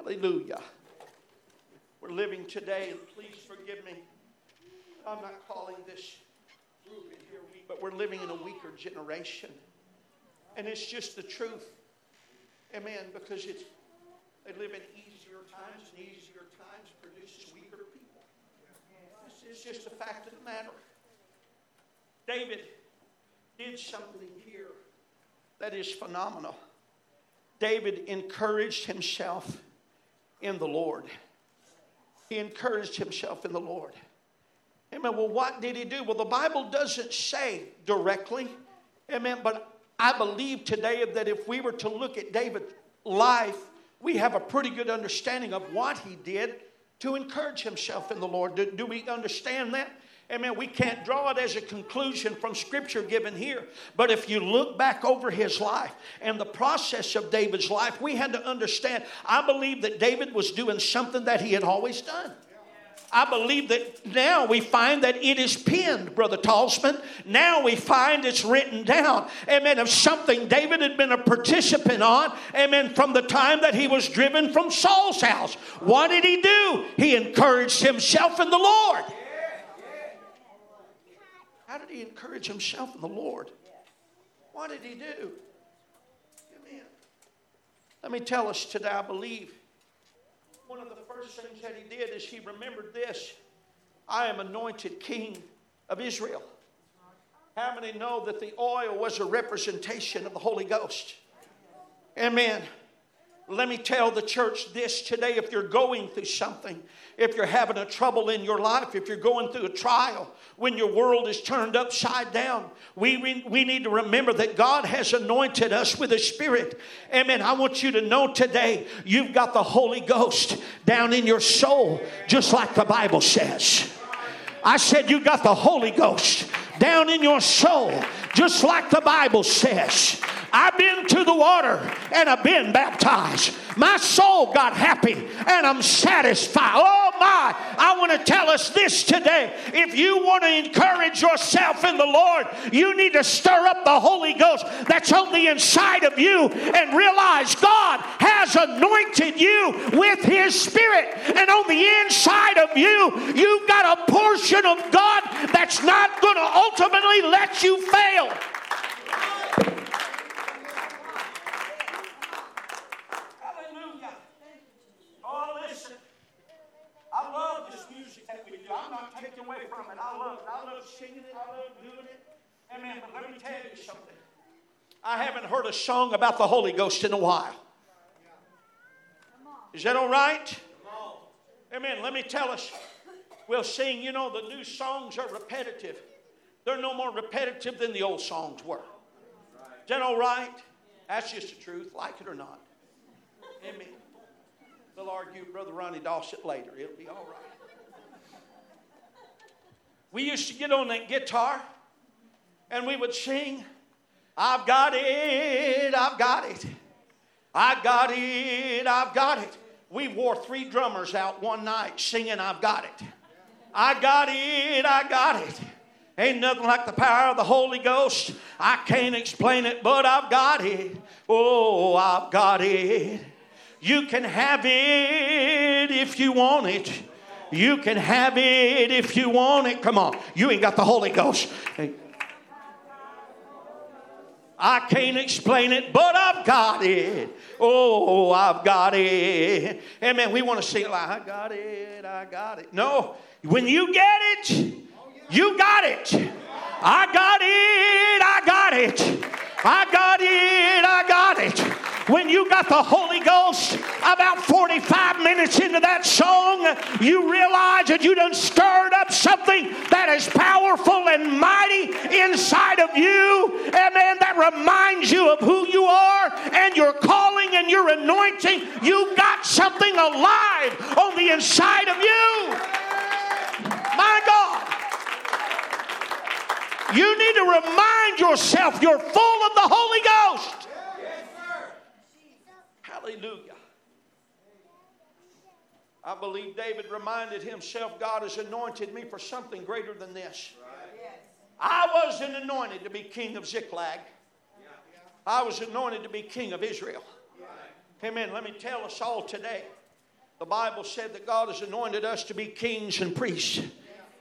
Hallelujah. We're living today, and please forgive me. I'm not calling this group in here weak, but we're living in a weaker generation. And it's just the truth. Amen. Because it's they live in easier times, and easier times produces weaker people. Is just a fact of the matter. David did something here that is phenomenal. David encouraged himself in the Lord. He encouraged himself in the Lord. Amen. Well, what did he do? Well, the Bible doesn't say directly. Amen. But I believe today that if we were to look at David's life, we have a pretty good understanding of what he did to encourage himself in the Lord. Do, do we understand that? Amen. We can't draw it as a conclusion from scripture given here. But if you look back over his life and the process of David's life, we had to understand. I believe that David was doing something that he had always done. I believe that now we find that it is pinned, Brother Talsman. Now we find it's written down. Amen. Of something David had been a participant on. Amen. From the time that he was driven from Saul's house. What did he do? He encouraged himself in the Lord. How did he encourage himself in the Lord? What did he do? Amen. Let me tell us today, I believe one of the first things that he did is he remembered this I am anointed king of Israel. How many know that the oil was a representation of the Holy Ghost? Amen. Let me tell the church this today if you're going through something, if you're having a trouble in your life, if you're going through a trial, when your world is turned upside down, we, we, need to remember that God has anointed us with a spirit. Amen. I want you to know today you've got the Holy Ghost down in your soul, just like the Bible says. I said you got the Holy Ghost down in your soul, just like the Bible says. I've been to the water and I've been baptized. My soul got happy and I'm satisfied. Oh my, I want to tell us this today. If you want to encourage yourself in the Lord, you need to stir up the Holy Ghost that's on the inside of you and realize God has anointed you with His Spirit. And on the inside of you, you've got a of God that's not going to ultimately let you fail. Hallelujah. Thank you, Jesus. Oh, listen. I love this music that we do. I'm not taking away from it. I love it. I love singing it, I love doing it. Amen. Let me tell you something. I haven't heard a song about the Holy Ghost in a while. Is that all right? Amen. Let me tell us. We'll sing, you know, the new songs are repetitive. They're no more repetitive than the old songs were. Is that all right? That's just the truth, like it or not. Amen. They'll argue Brother Ronnie Dawson later. It'll be all right. We used to get on that guitar and we would sing, I've got it, I've got it. I got it, I've got it. We wore three drummers out one night singing, I've got it. I got it, I got it. Ain't nothing like the power of the Holy Ghost. I can't explain it, but I've got it. Oh, I've got it. You can have it if you want it. You can have it if you want it. Come on. You ain't got the Holy Ghost. Hey. I can't explain it, but I've got it. Oh, I've got it. Amen. We want to sing it like, I got it, I got it. No, when you get it, you got it. I got it, I got it. I got it, I got it when you got the Holy Ghost about 45 minutes into that song, you realize that you done stirred up something that is powerful and mighty inside of you. Amen. That reminds you of who you are and your calling and your anointing. You got something alive on the inside of you. My God. You need to remind yourself you're full of the Holy Ghost. Hallelujah. I believe David reminded himself God has anointed me for something greater than this. I wasn't anointed to be king of Ziklag. I was anointed to be king of Israel. Amen. Let me tell us all today. The Bible said that God has anointed us to be kings and priests.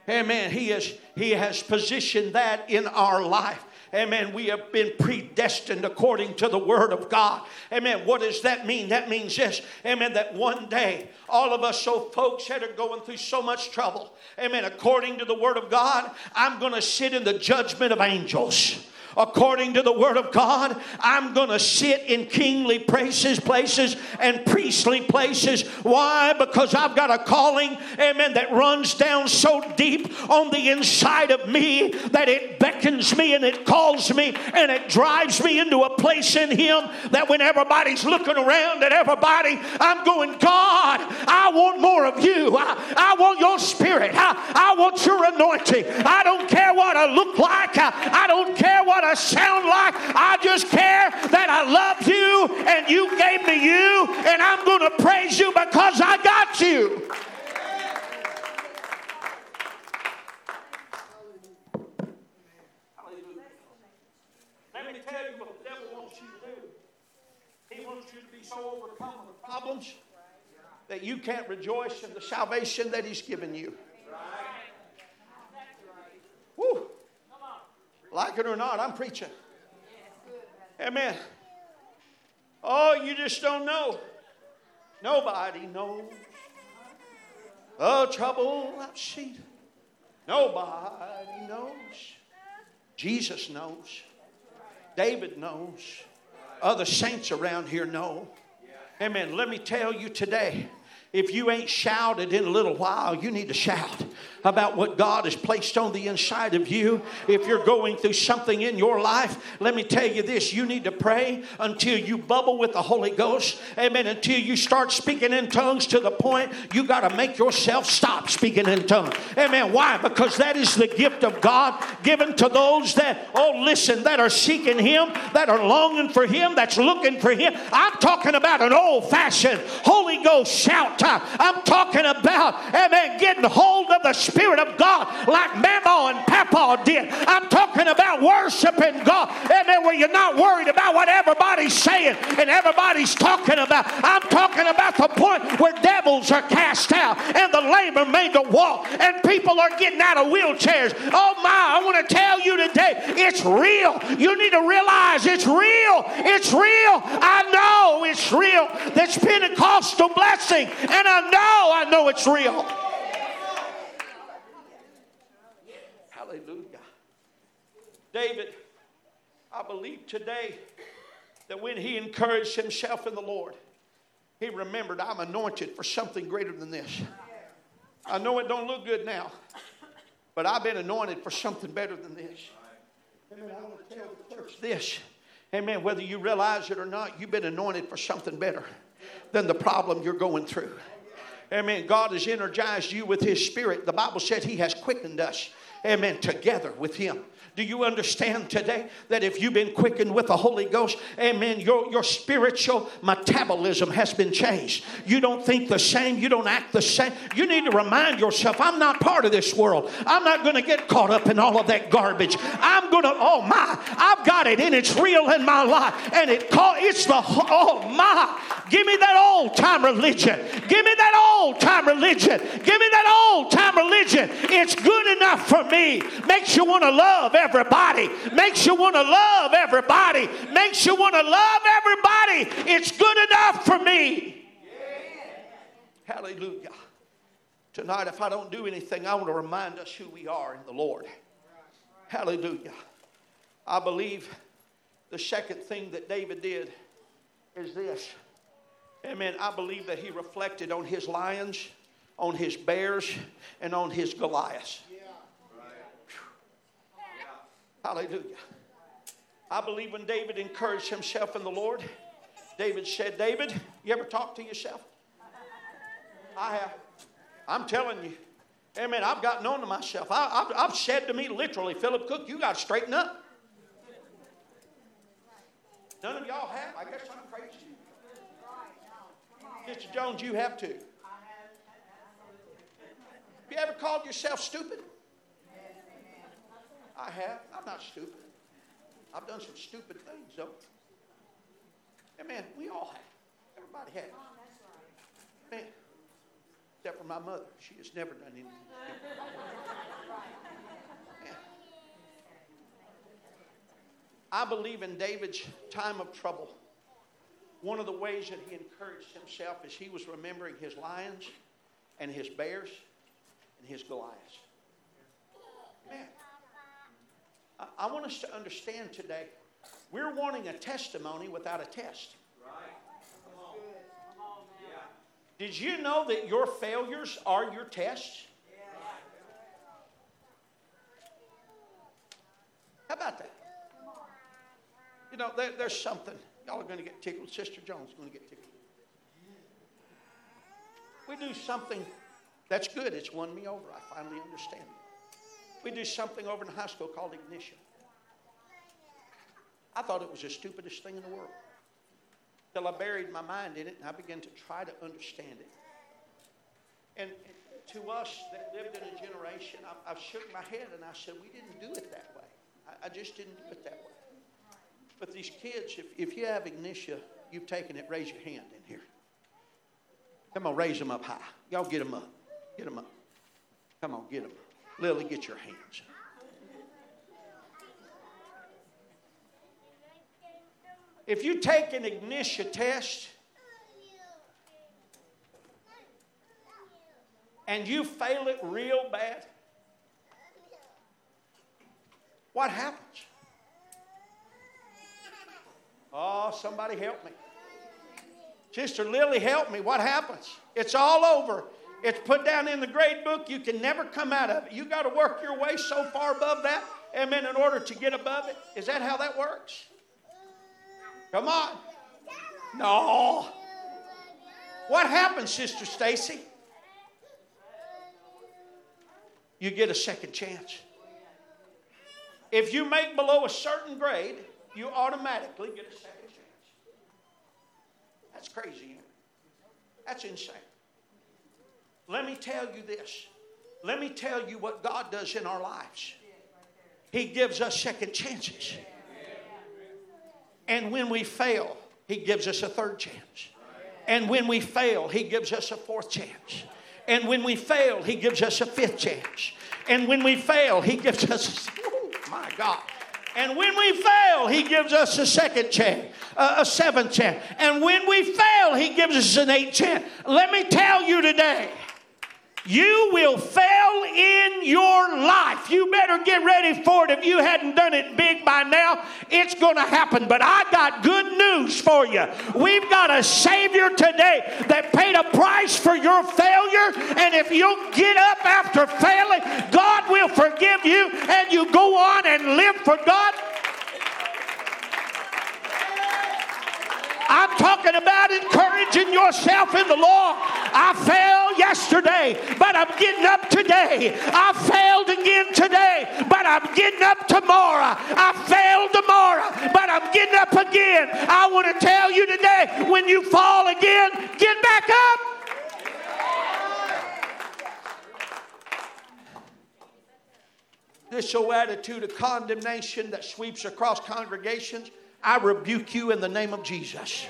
Amen. He has, he has positioned that in our life. Amen. We have been predestined according to the Word of God. Amen. What does that mean? That means this. Amen. That one day, all of us, so folks that are going through so much trouble, amen, according to the Word of God, I'm going to sit in the judgment of angels. According to the Word of God. I'm going to sit in kingly places, places, and priestly places. Why? Because I've got a calling, amen, that runs down so deep on the inside of me that it beckons me and it calls me and it drives me into a place in Him that when everybody's looking around at everybody, I'm going, God, I want more of you. I, I want your spirit. I, I want your anointing. I don't care what I look like. I, I don't care what I sound like. I just care that I love you and you gave me you, and I'm going to praise you because I got you. Let me tell you what the devil wants you to do. He wants you to be so overcome with problems that you can't rejoice in the salvation that he's given you. Woo. Like it or not, I'm preaching. Amen. Oh, you just don't know. Nobody knows. Oh, trouble I've seen. Nobody knows. Jesus knows. David knows. Other saints around here know. Amen. Let me tell you today if you ain't shouted in a little while, you need to shout about what God has placed on the inside of you. If you're going through something in your life, let me tell you this you need to pray until you bubble with the Holy Ghost. Amen. Until you start speaking in tongues to the point you got to make yourself stop speaking in tongues. Amen. Why? Because that is the gift of God given to those that, oh, listen, that are seeking Him, that are longing for Him, that's looking for Him. I'm talking about an old fashioned Holy Ghost shout time. I'm talking about, amen, getting hold of the Spirit of God like Mama and Papa did. I'm talking about worshiping God, amen, where you're not worried about what everybody's saying and everybody's talking about. I'm talking about the point where devils are cast out and the lame are made to walk and people are getting out of wheelchairs. Oh my, I want to tell you today, it's real. You need to realize it's real. It's real. I know it's real. This Pentecostal blessing and I know, I know it's real. Hallelujah. David, I believe today that when he encouraged himself in the Lord, he remembered, I'm anointed for something greater than this. I know it don't look good now, but I've been anointed for something better than this. Amen. I want to tell the church this. Amen. Whether you realize it or not, you've been anointed for something better than the problem you're going through. Amen. God has energized you with His Spirit. The Bible said He has quickened us. Amen. Together with Him. Do you understand today that if you've been quickened with the Holy Ghost, amen, your, your spiritual metabolism has been changed? You don't think the same, you don't act the same. You need to remind yourself, I'm not part of this world. I'm not going to get caught up in all of that garbage. I'm going to, oh my, I've got it and it's real in my life. And it call, it's the, oh my, give me that old time religion. Give me that old time religion. Give me that old time religion. It's good enough for me. Makes you want to love everybody, makes you want to love everybody, makes you want to love everybody. It's good enough for me. Hallelujah. Tonight, if I don't do anything, I want to remind us who we are in the Lord. Hallelujah. I believe the second thing that David did is this. Amen. I believe that he reflected on his lions, on his bears, and on his Goliaths. Hallelujah. I believe when David encouraged himself in the Lord, David said, David, you ever talk to yourself? I have. I'm telling you. Amen. I've gotten on to myself. I, have I've said to me literally, Philip Cook, you got to straighten up. None of y'all have. I guess I'm crazy. Mr. Jones, you have too. Have you ever called yourself stupid? I have. I'm not stupid. I've done some stupid things, though. And man, we all have. Everybody has. Man, except for my mother. She has never done anything. I believe in David's time of trouble. One of the ways that he encouraged himself is he was remembering his lions and his bears and his Goliaths. Man, I, want us to understand today we're wanting a testimony without a test. Did you know that your failures are your tests? How about that? You know, there, there's something. Y'all are going to get tickled. Sister Jones is going to get tickled. We do something that's good. It's won me over. I finally understand it. We do something over in high school called ignition. I thought it was the stupidest thing in the world. Till I buried my mind in it and I began to try to understand it. And to us that lived in a generation, I, I shook my head and I said, We didn't do it that way. I, I just didn't do it that way. But these kids, if, if you have ignition, you've taken it, raise your hand in here. Come on, raise them up high. Y'all get them up. Get them up. Come on, get them. Lily, get your hands. If you take an ignition test and you fail it real bad, what happens? Oh, somebody help me. Sister Lily, help me. What happens? It's all over. It's put down in the grade book. You can never come out of it. You got to work your way so far above that, amen, in order to get above it. Is that how that works? Come on. No. What happens, Sister Stacy? You get a second chance. If you make below a certain grade, you automatically get a second chance. That's crazy. That's insane. Let me tell you this. Let me tell you what God does in our lives. He gives us second chances. And when we fail, He gives us a third chance. And when we fail, He gives us a fourth chance. And when we fail, He gives us a fifth chance. And when we fail, He gives us, oh my God. And when we fail, He gives us a second chance, uh, a seventh chance. And when we fail, He gives us an eighth chance. Let me tell you today you will fail in your life. You better get ready for it. If you hadn't done it big by now, it's going to happen. But I got good news for you. We've got a Savior today that paid a price for your failure. And if you'll get up after failing, God will forgive you and you go on and live for God. I'm talking about encouraging yourself in the Lord. I failed yesterday, but I'm getting up today. I failed again today, but I'm getting up tomorrow. I failed tomorrow, but I'm getting up again. I want to tell you today when you fall again, get back up. This old attitude of condemnation that sweeps across congregations I rebuke you in the name of Jesus.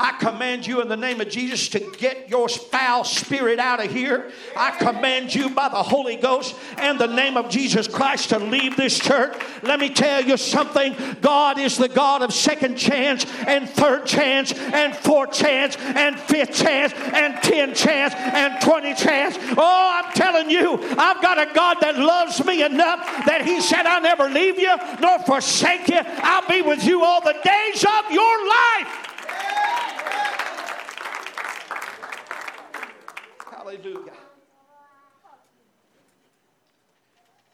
I command you in the name of Jesus to get your foul spirit out of here. I command you by the Holy Ghost and the name of Jesus Christ to leave this church. Let me tell you something God is the God of second chance and third chance and fourth chance and fifth chance and ten chance and twenty chance. Oh, I'm telling you, I've got a God that loves me enough that He said, I'll never leave you nor forsake you. I'll be with you all the days of your life. Hallelujah.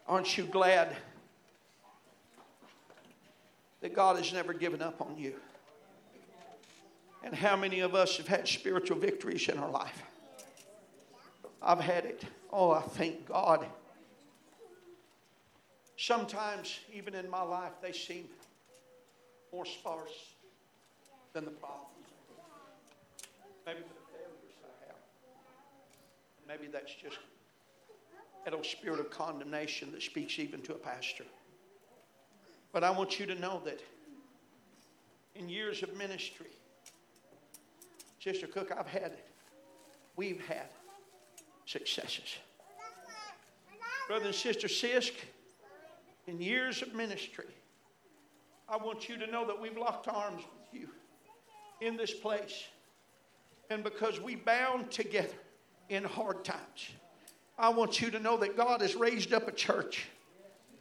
Aren't you glad that God has never given up on you? And how many of us have had spiritual victories in our life? I've had it. Oh, I thank God. Sometimes, even in my life, they seem more sparse than the problems. Maybe Maybe that's just that old spirit of condemnation that speaks even to a pastor. But I want you to know that in years of ministry, Sister Cook, I've had, it. we've had successes. Brother and Sister Sisk, in years of ministry, I want you to know that we've locked arms with you in this place. And because we bound together, in hard times. I want you to know that God has raised up a church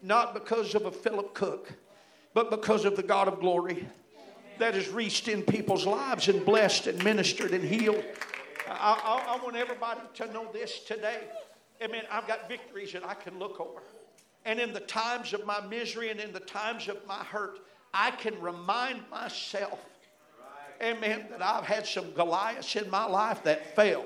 not because of a Philip Cook, but because of the God of glory that has reached in people's lives and blessed and ministered and healed. I, I, I want everybody to know this today. Amen. I've got victories that I can look over. And in the times of my misery and in the times of my hurt, I can remind myself, amen, that I've had some Goliaths in my life that fell.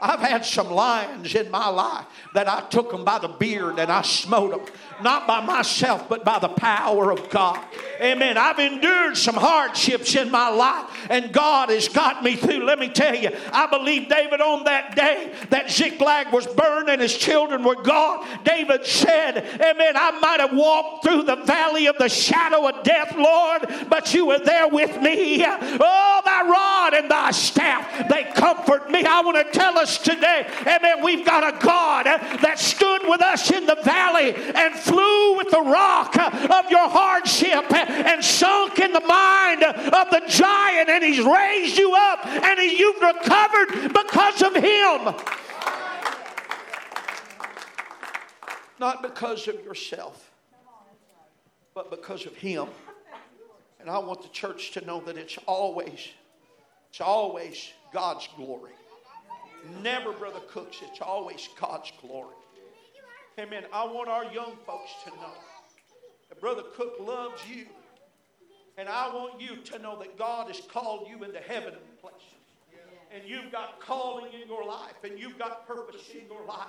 I've had some lions in my life that I took them by the beard and I smote them. Not by myself, but by the power of God. Amen. I've endured some hardships in my life, and God has got me through. Let me tell you, I believe David on that day that Ziklag was burned and his children were gone. David said, Amen, I might have walked through the valley of the shadow of death, Lord, but you were there with me. Oh, thy rod and thy staff, they comfort me. I want to tell us today, Amen, we've got a God that stood with us in the valley and flew with the rock of your hardship and sunk in the mind of the giant, and he's raised you up and you've recovered because of him. Not because of yourself, but because of him. And I want the church to know that it's always, it's always God's glory. Never, Brother Cooks, it's always God's glory. Amen. I want our young folks to know that Brother Cook loves you. And I want you to know that God has called you into heavenly places. And you've got calling in your life, and you've got purpose in your life.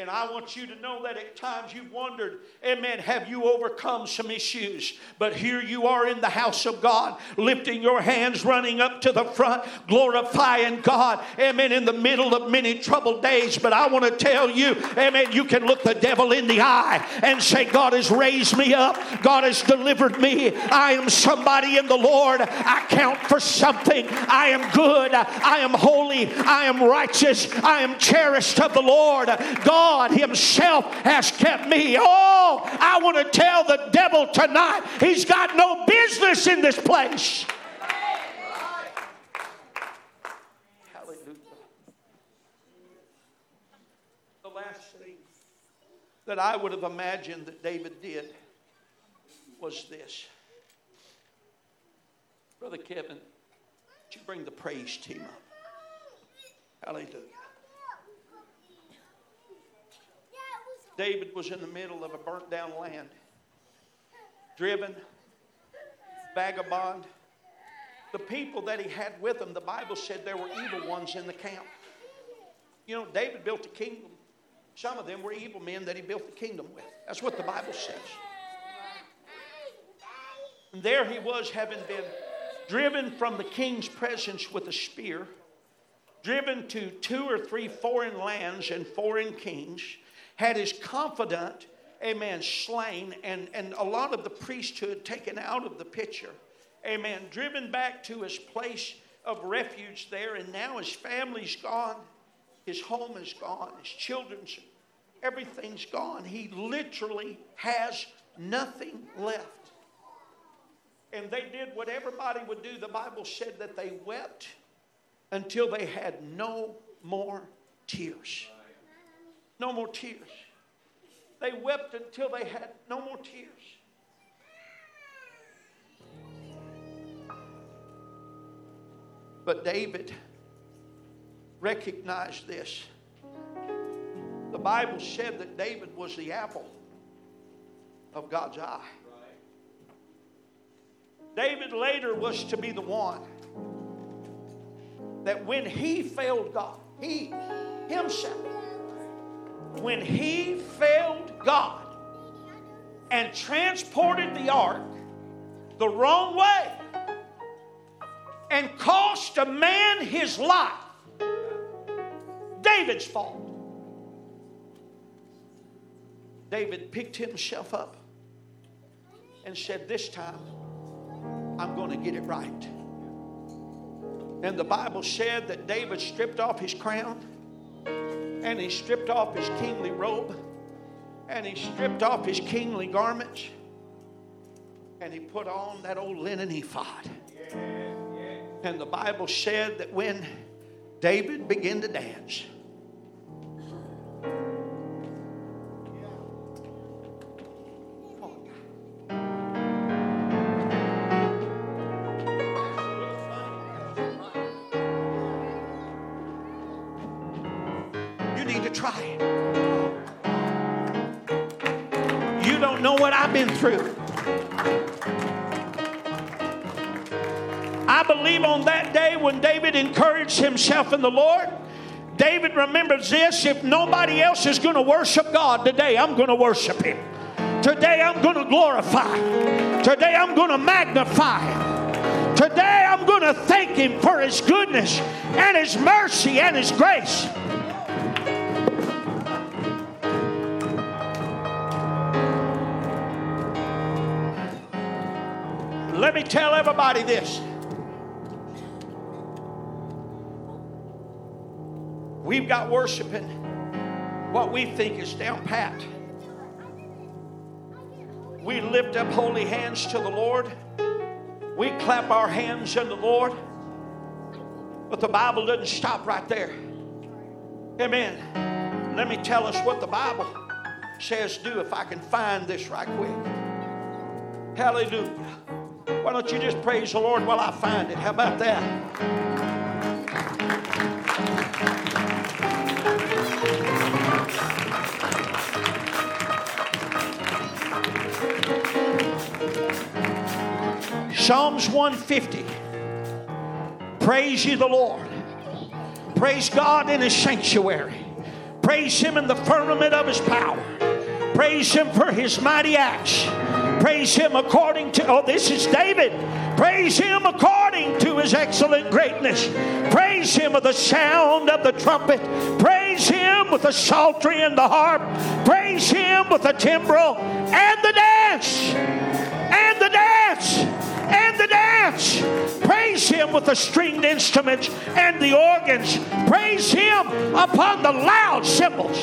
And I want you to know that at times you've wondered, amen, have you overcome some issues? But here you are in the house of God, lifting your hands, running up to the front, glorifying God, amen, in the middle of many troubled days. But I want to tell you, amen, you can look the devil in the eye and say, God has raised me up, God has delivered me. I am somebody in the Lord. I count for something. I am good. I am holy. I am righteous. I am cherished of the Lord. God God Himself has kept me. Oh, I want to tell the devil tonight, he's got no business in this place. Hallelujah. The last thing that I would have imagined that David did was this. Brother Kevin, would you bring the praise team up? Hallelujah. David was in the middle of a burnt down land, driven, vagabond. The people that he had with him, the Bible said there were evil ones in the camp. You know, David built a kingdom. Some of them were evil men that he built the kingdom with. That's what the Bible says. And there he was, having been driven from the king's presence with a spear, driven to two or three foreign lands and foreign kings had his confidant, amen, slain, and, and a lot of the priesthood taken out of the picture, amen, driven back to his place of refuge there, and now his family's gone, his home is gone, his children's, everything's gone. He literally has nothing left. And they did what everybody would do. The Bible said that they wept until they had no more tears. No more tears. They wept until they had no more tears. But David recognized this. The Bible said that David was the apple of God's eye. David later was to be the one that when he failed God, he himself when he failed God and transported the ark the wrong way and cost a man his life, David's fault. David picked himself up and said, This time I'm going to get it right. And the Bible said that David stripped off his crown and he stripped off his kingly robe. And he stripped off his kingly garments. And he put on that old linen ephod. And the Bible said that when David began to dance, to try it. You don't know what I've been through. I believe on that day when David encouraged himself in the Lord, David remembers this if nobody else is going to worship God today, I'm going to worship Him. Today I'm going to glorify. Today I'm going to magnify. Today I'm going to thank Him for His goodness and His mercy and His grace. Let me tell everybody this. We've got worshiping what we think is down pat. We lift up holy hands to the Lord. We clap our hands unto the Lord. But the Bible doesn't stop right there. Amen. Let me tell us what the Bible says do if I can find this right quick. Hallelujah. Why don't you just praise the Lord while I find it? How about that? Psalms 150. Praise ye the Lord. Praise God in his sanctuary. Praise him in the firmament of his power. Praise him for his mighty acts. Praise him according to, oh, this is David. Praise him according to his excellent greatness. Praise him with the sound of the trumpet. Praise him with the psaltery and the harp. Praise him with the timbrel and the dance. And the dance and the dance. Praise Him with the stringed instruments and the organs. Praise Him upon the loud cymbals.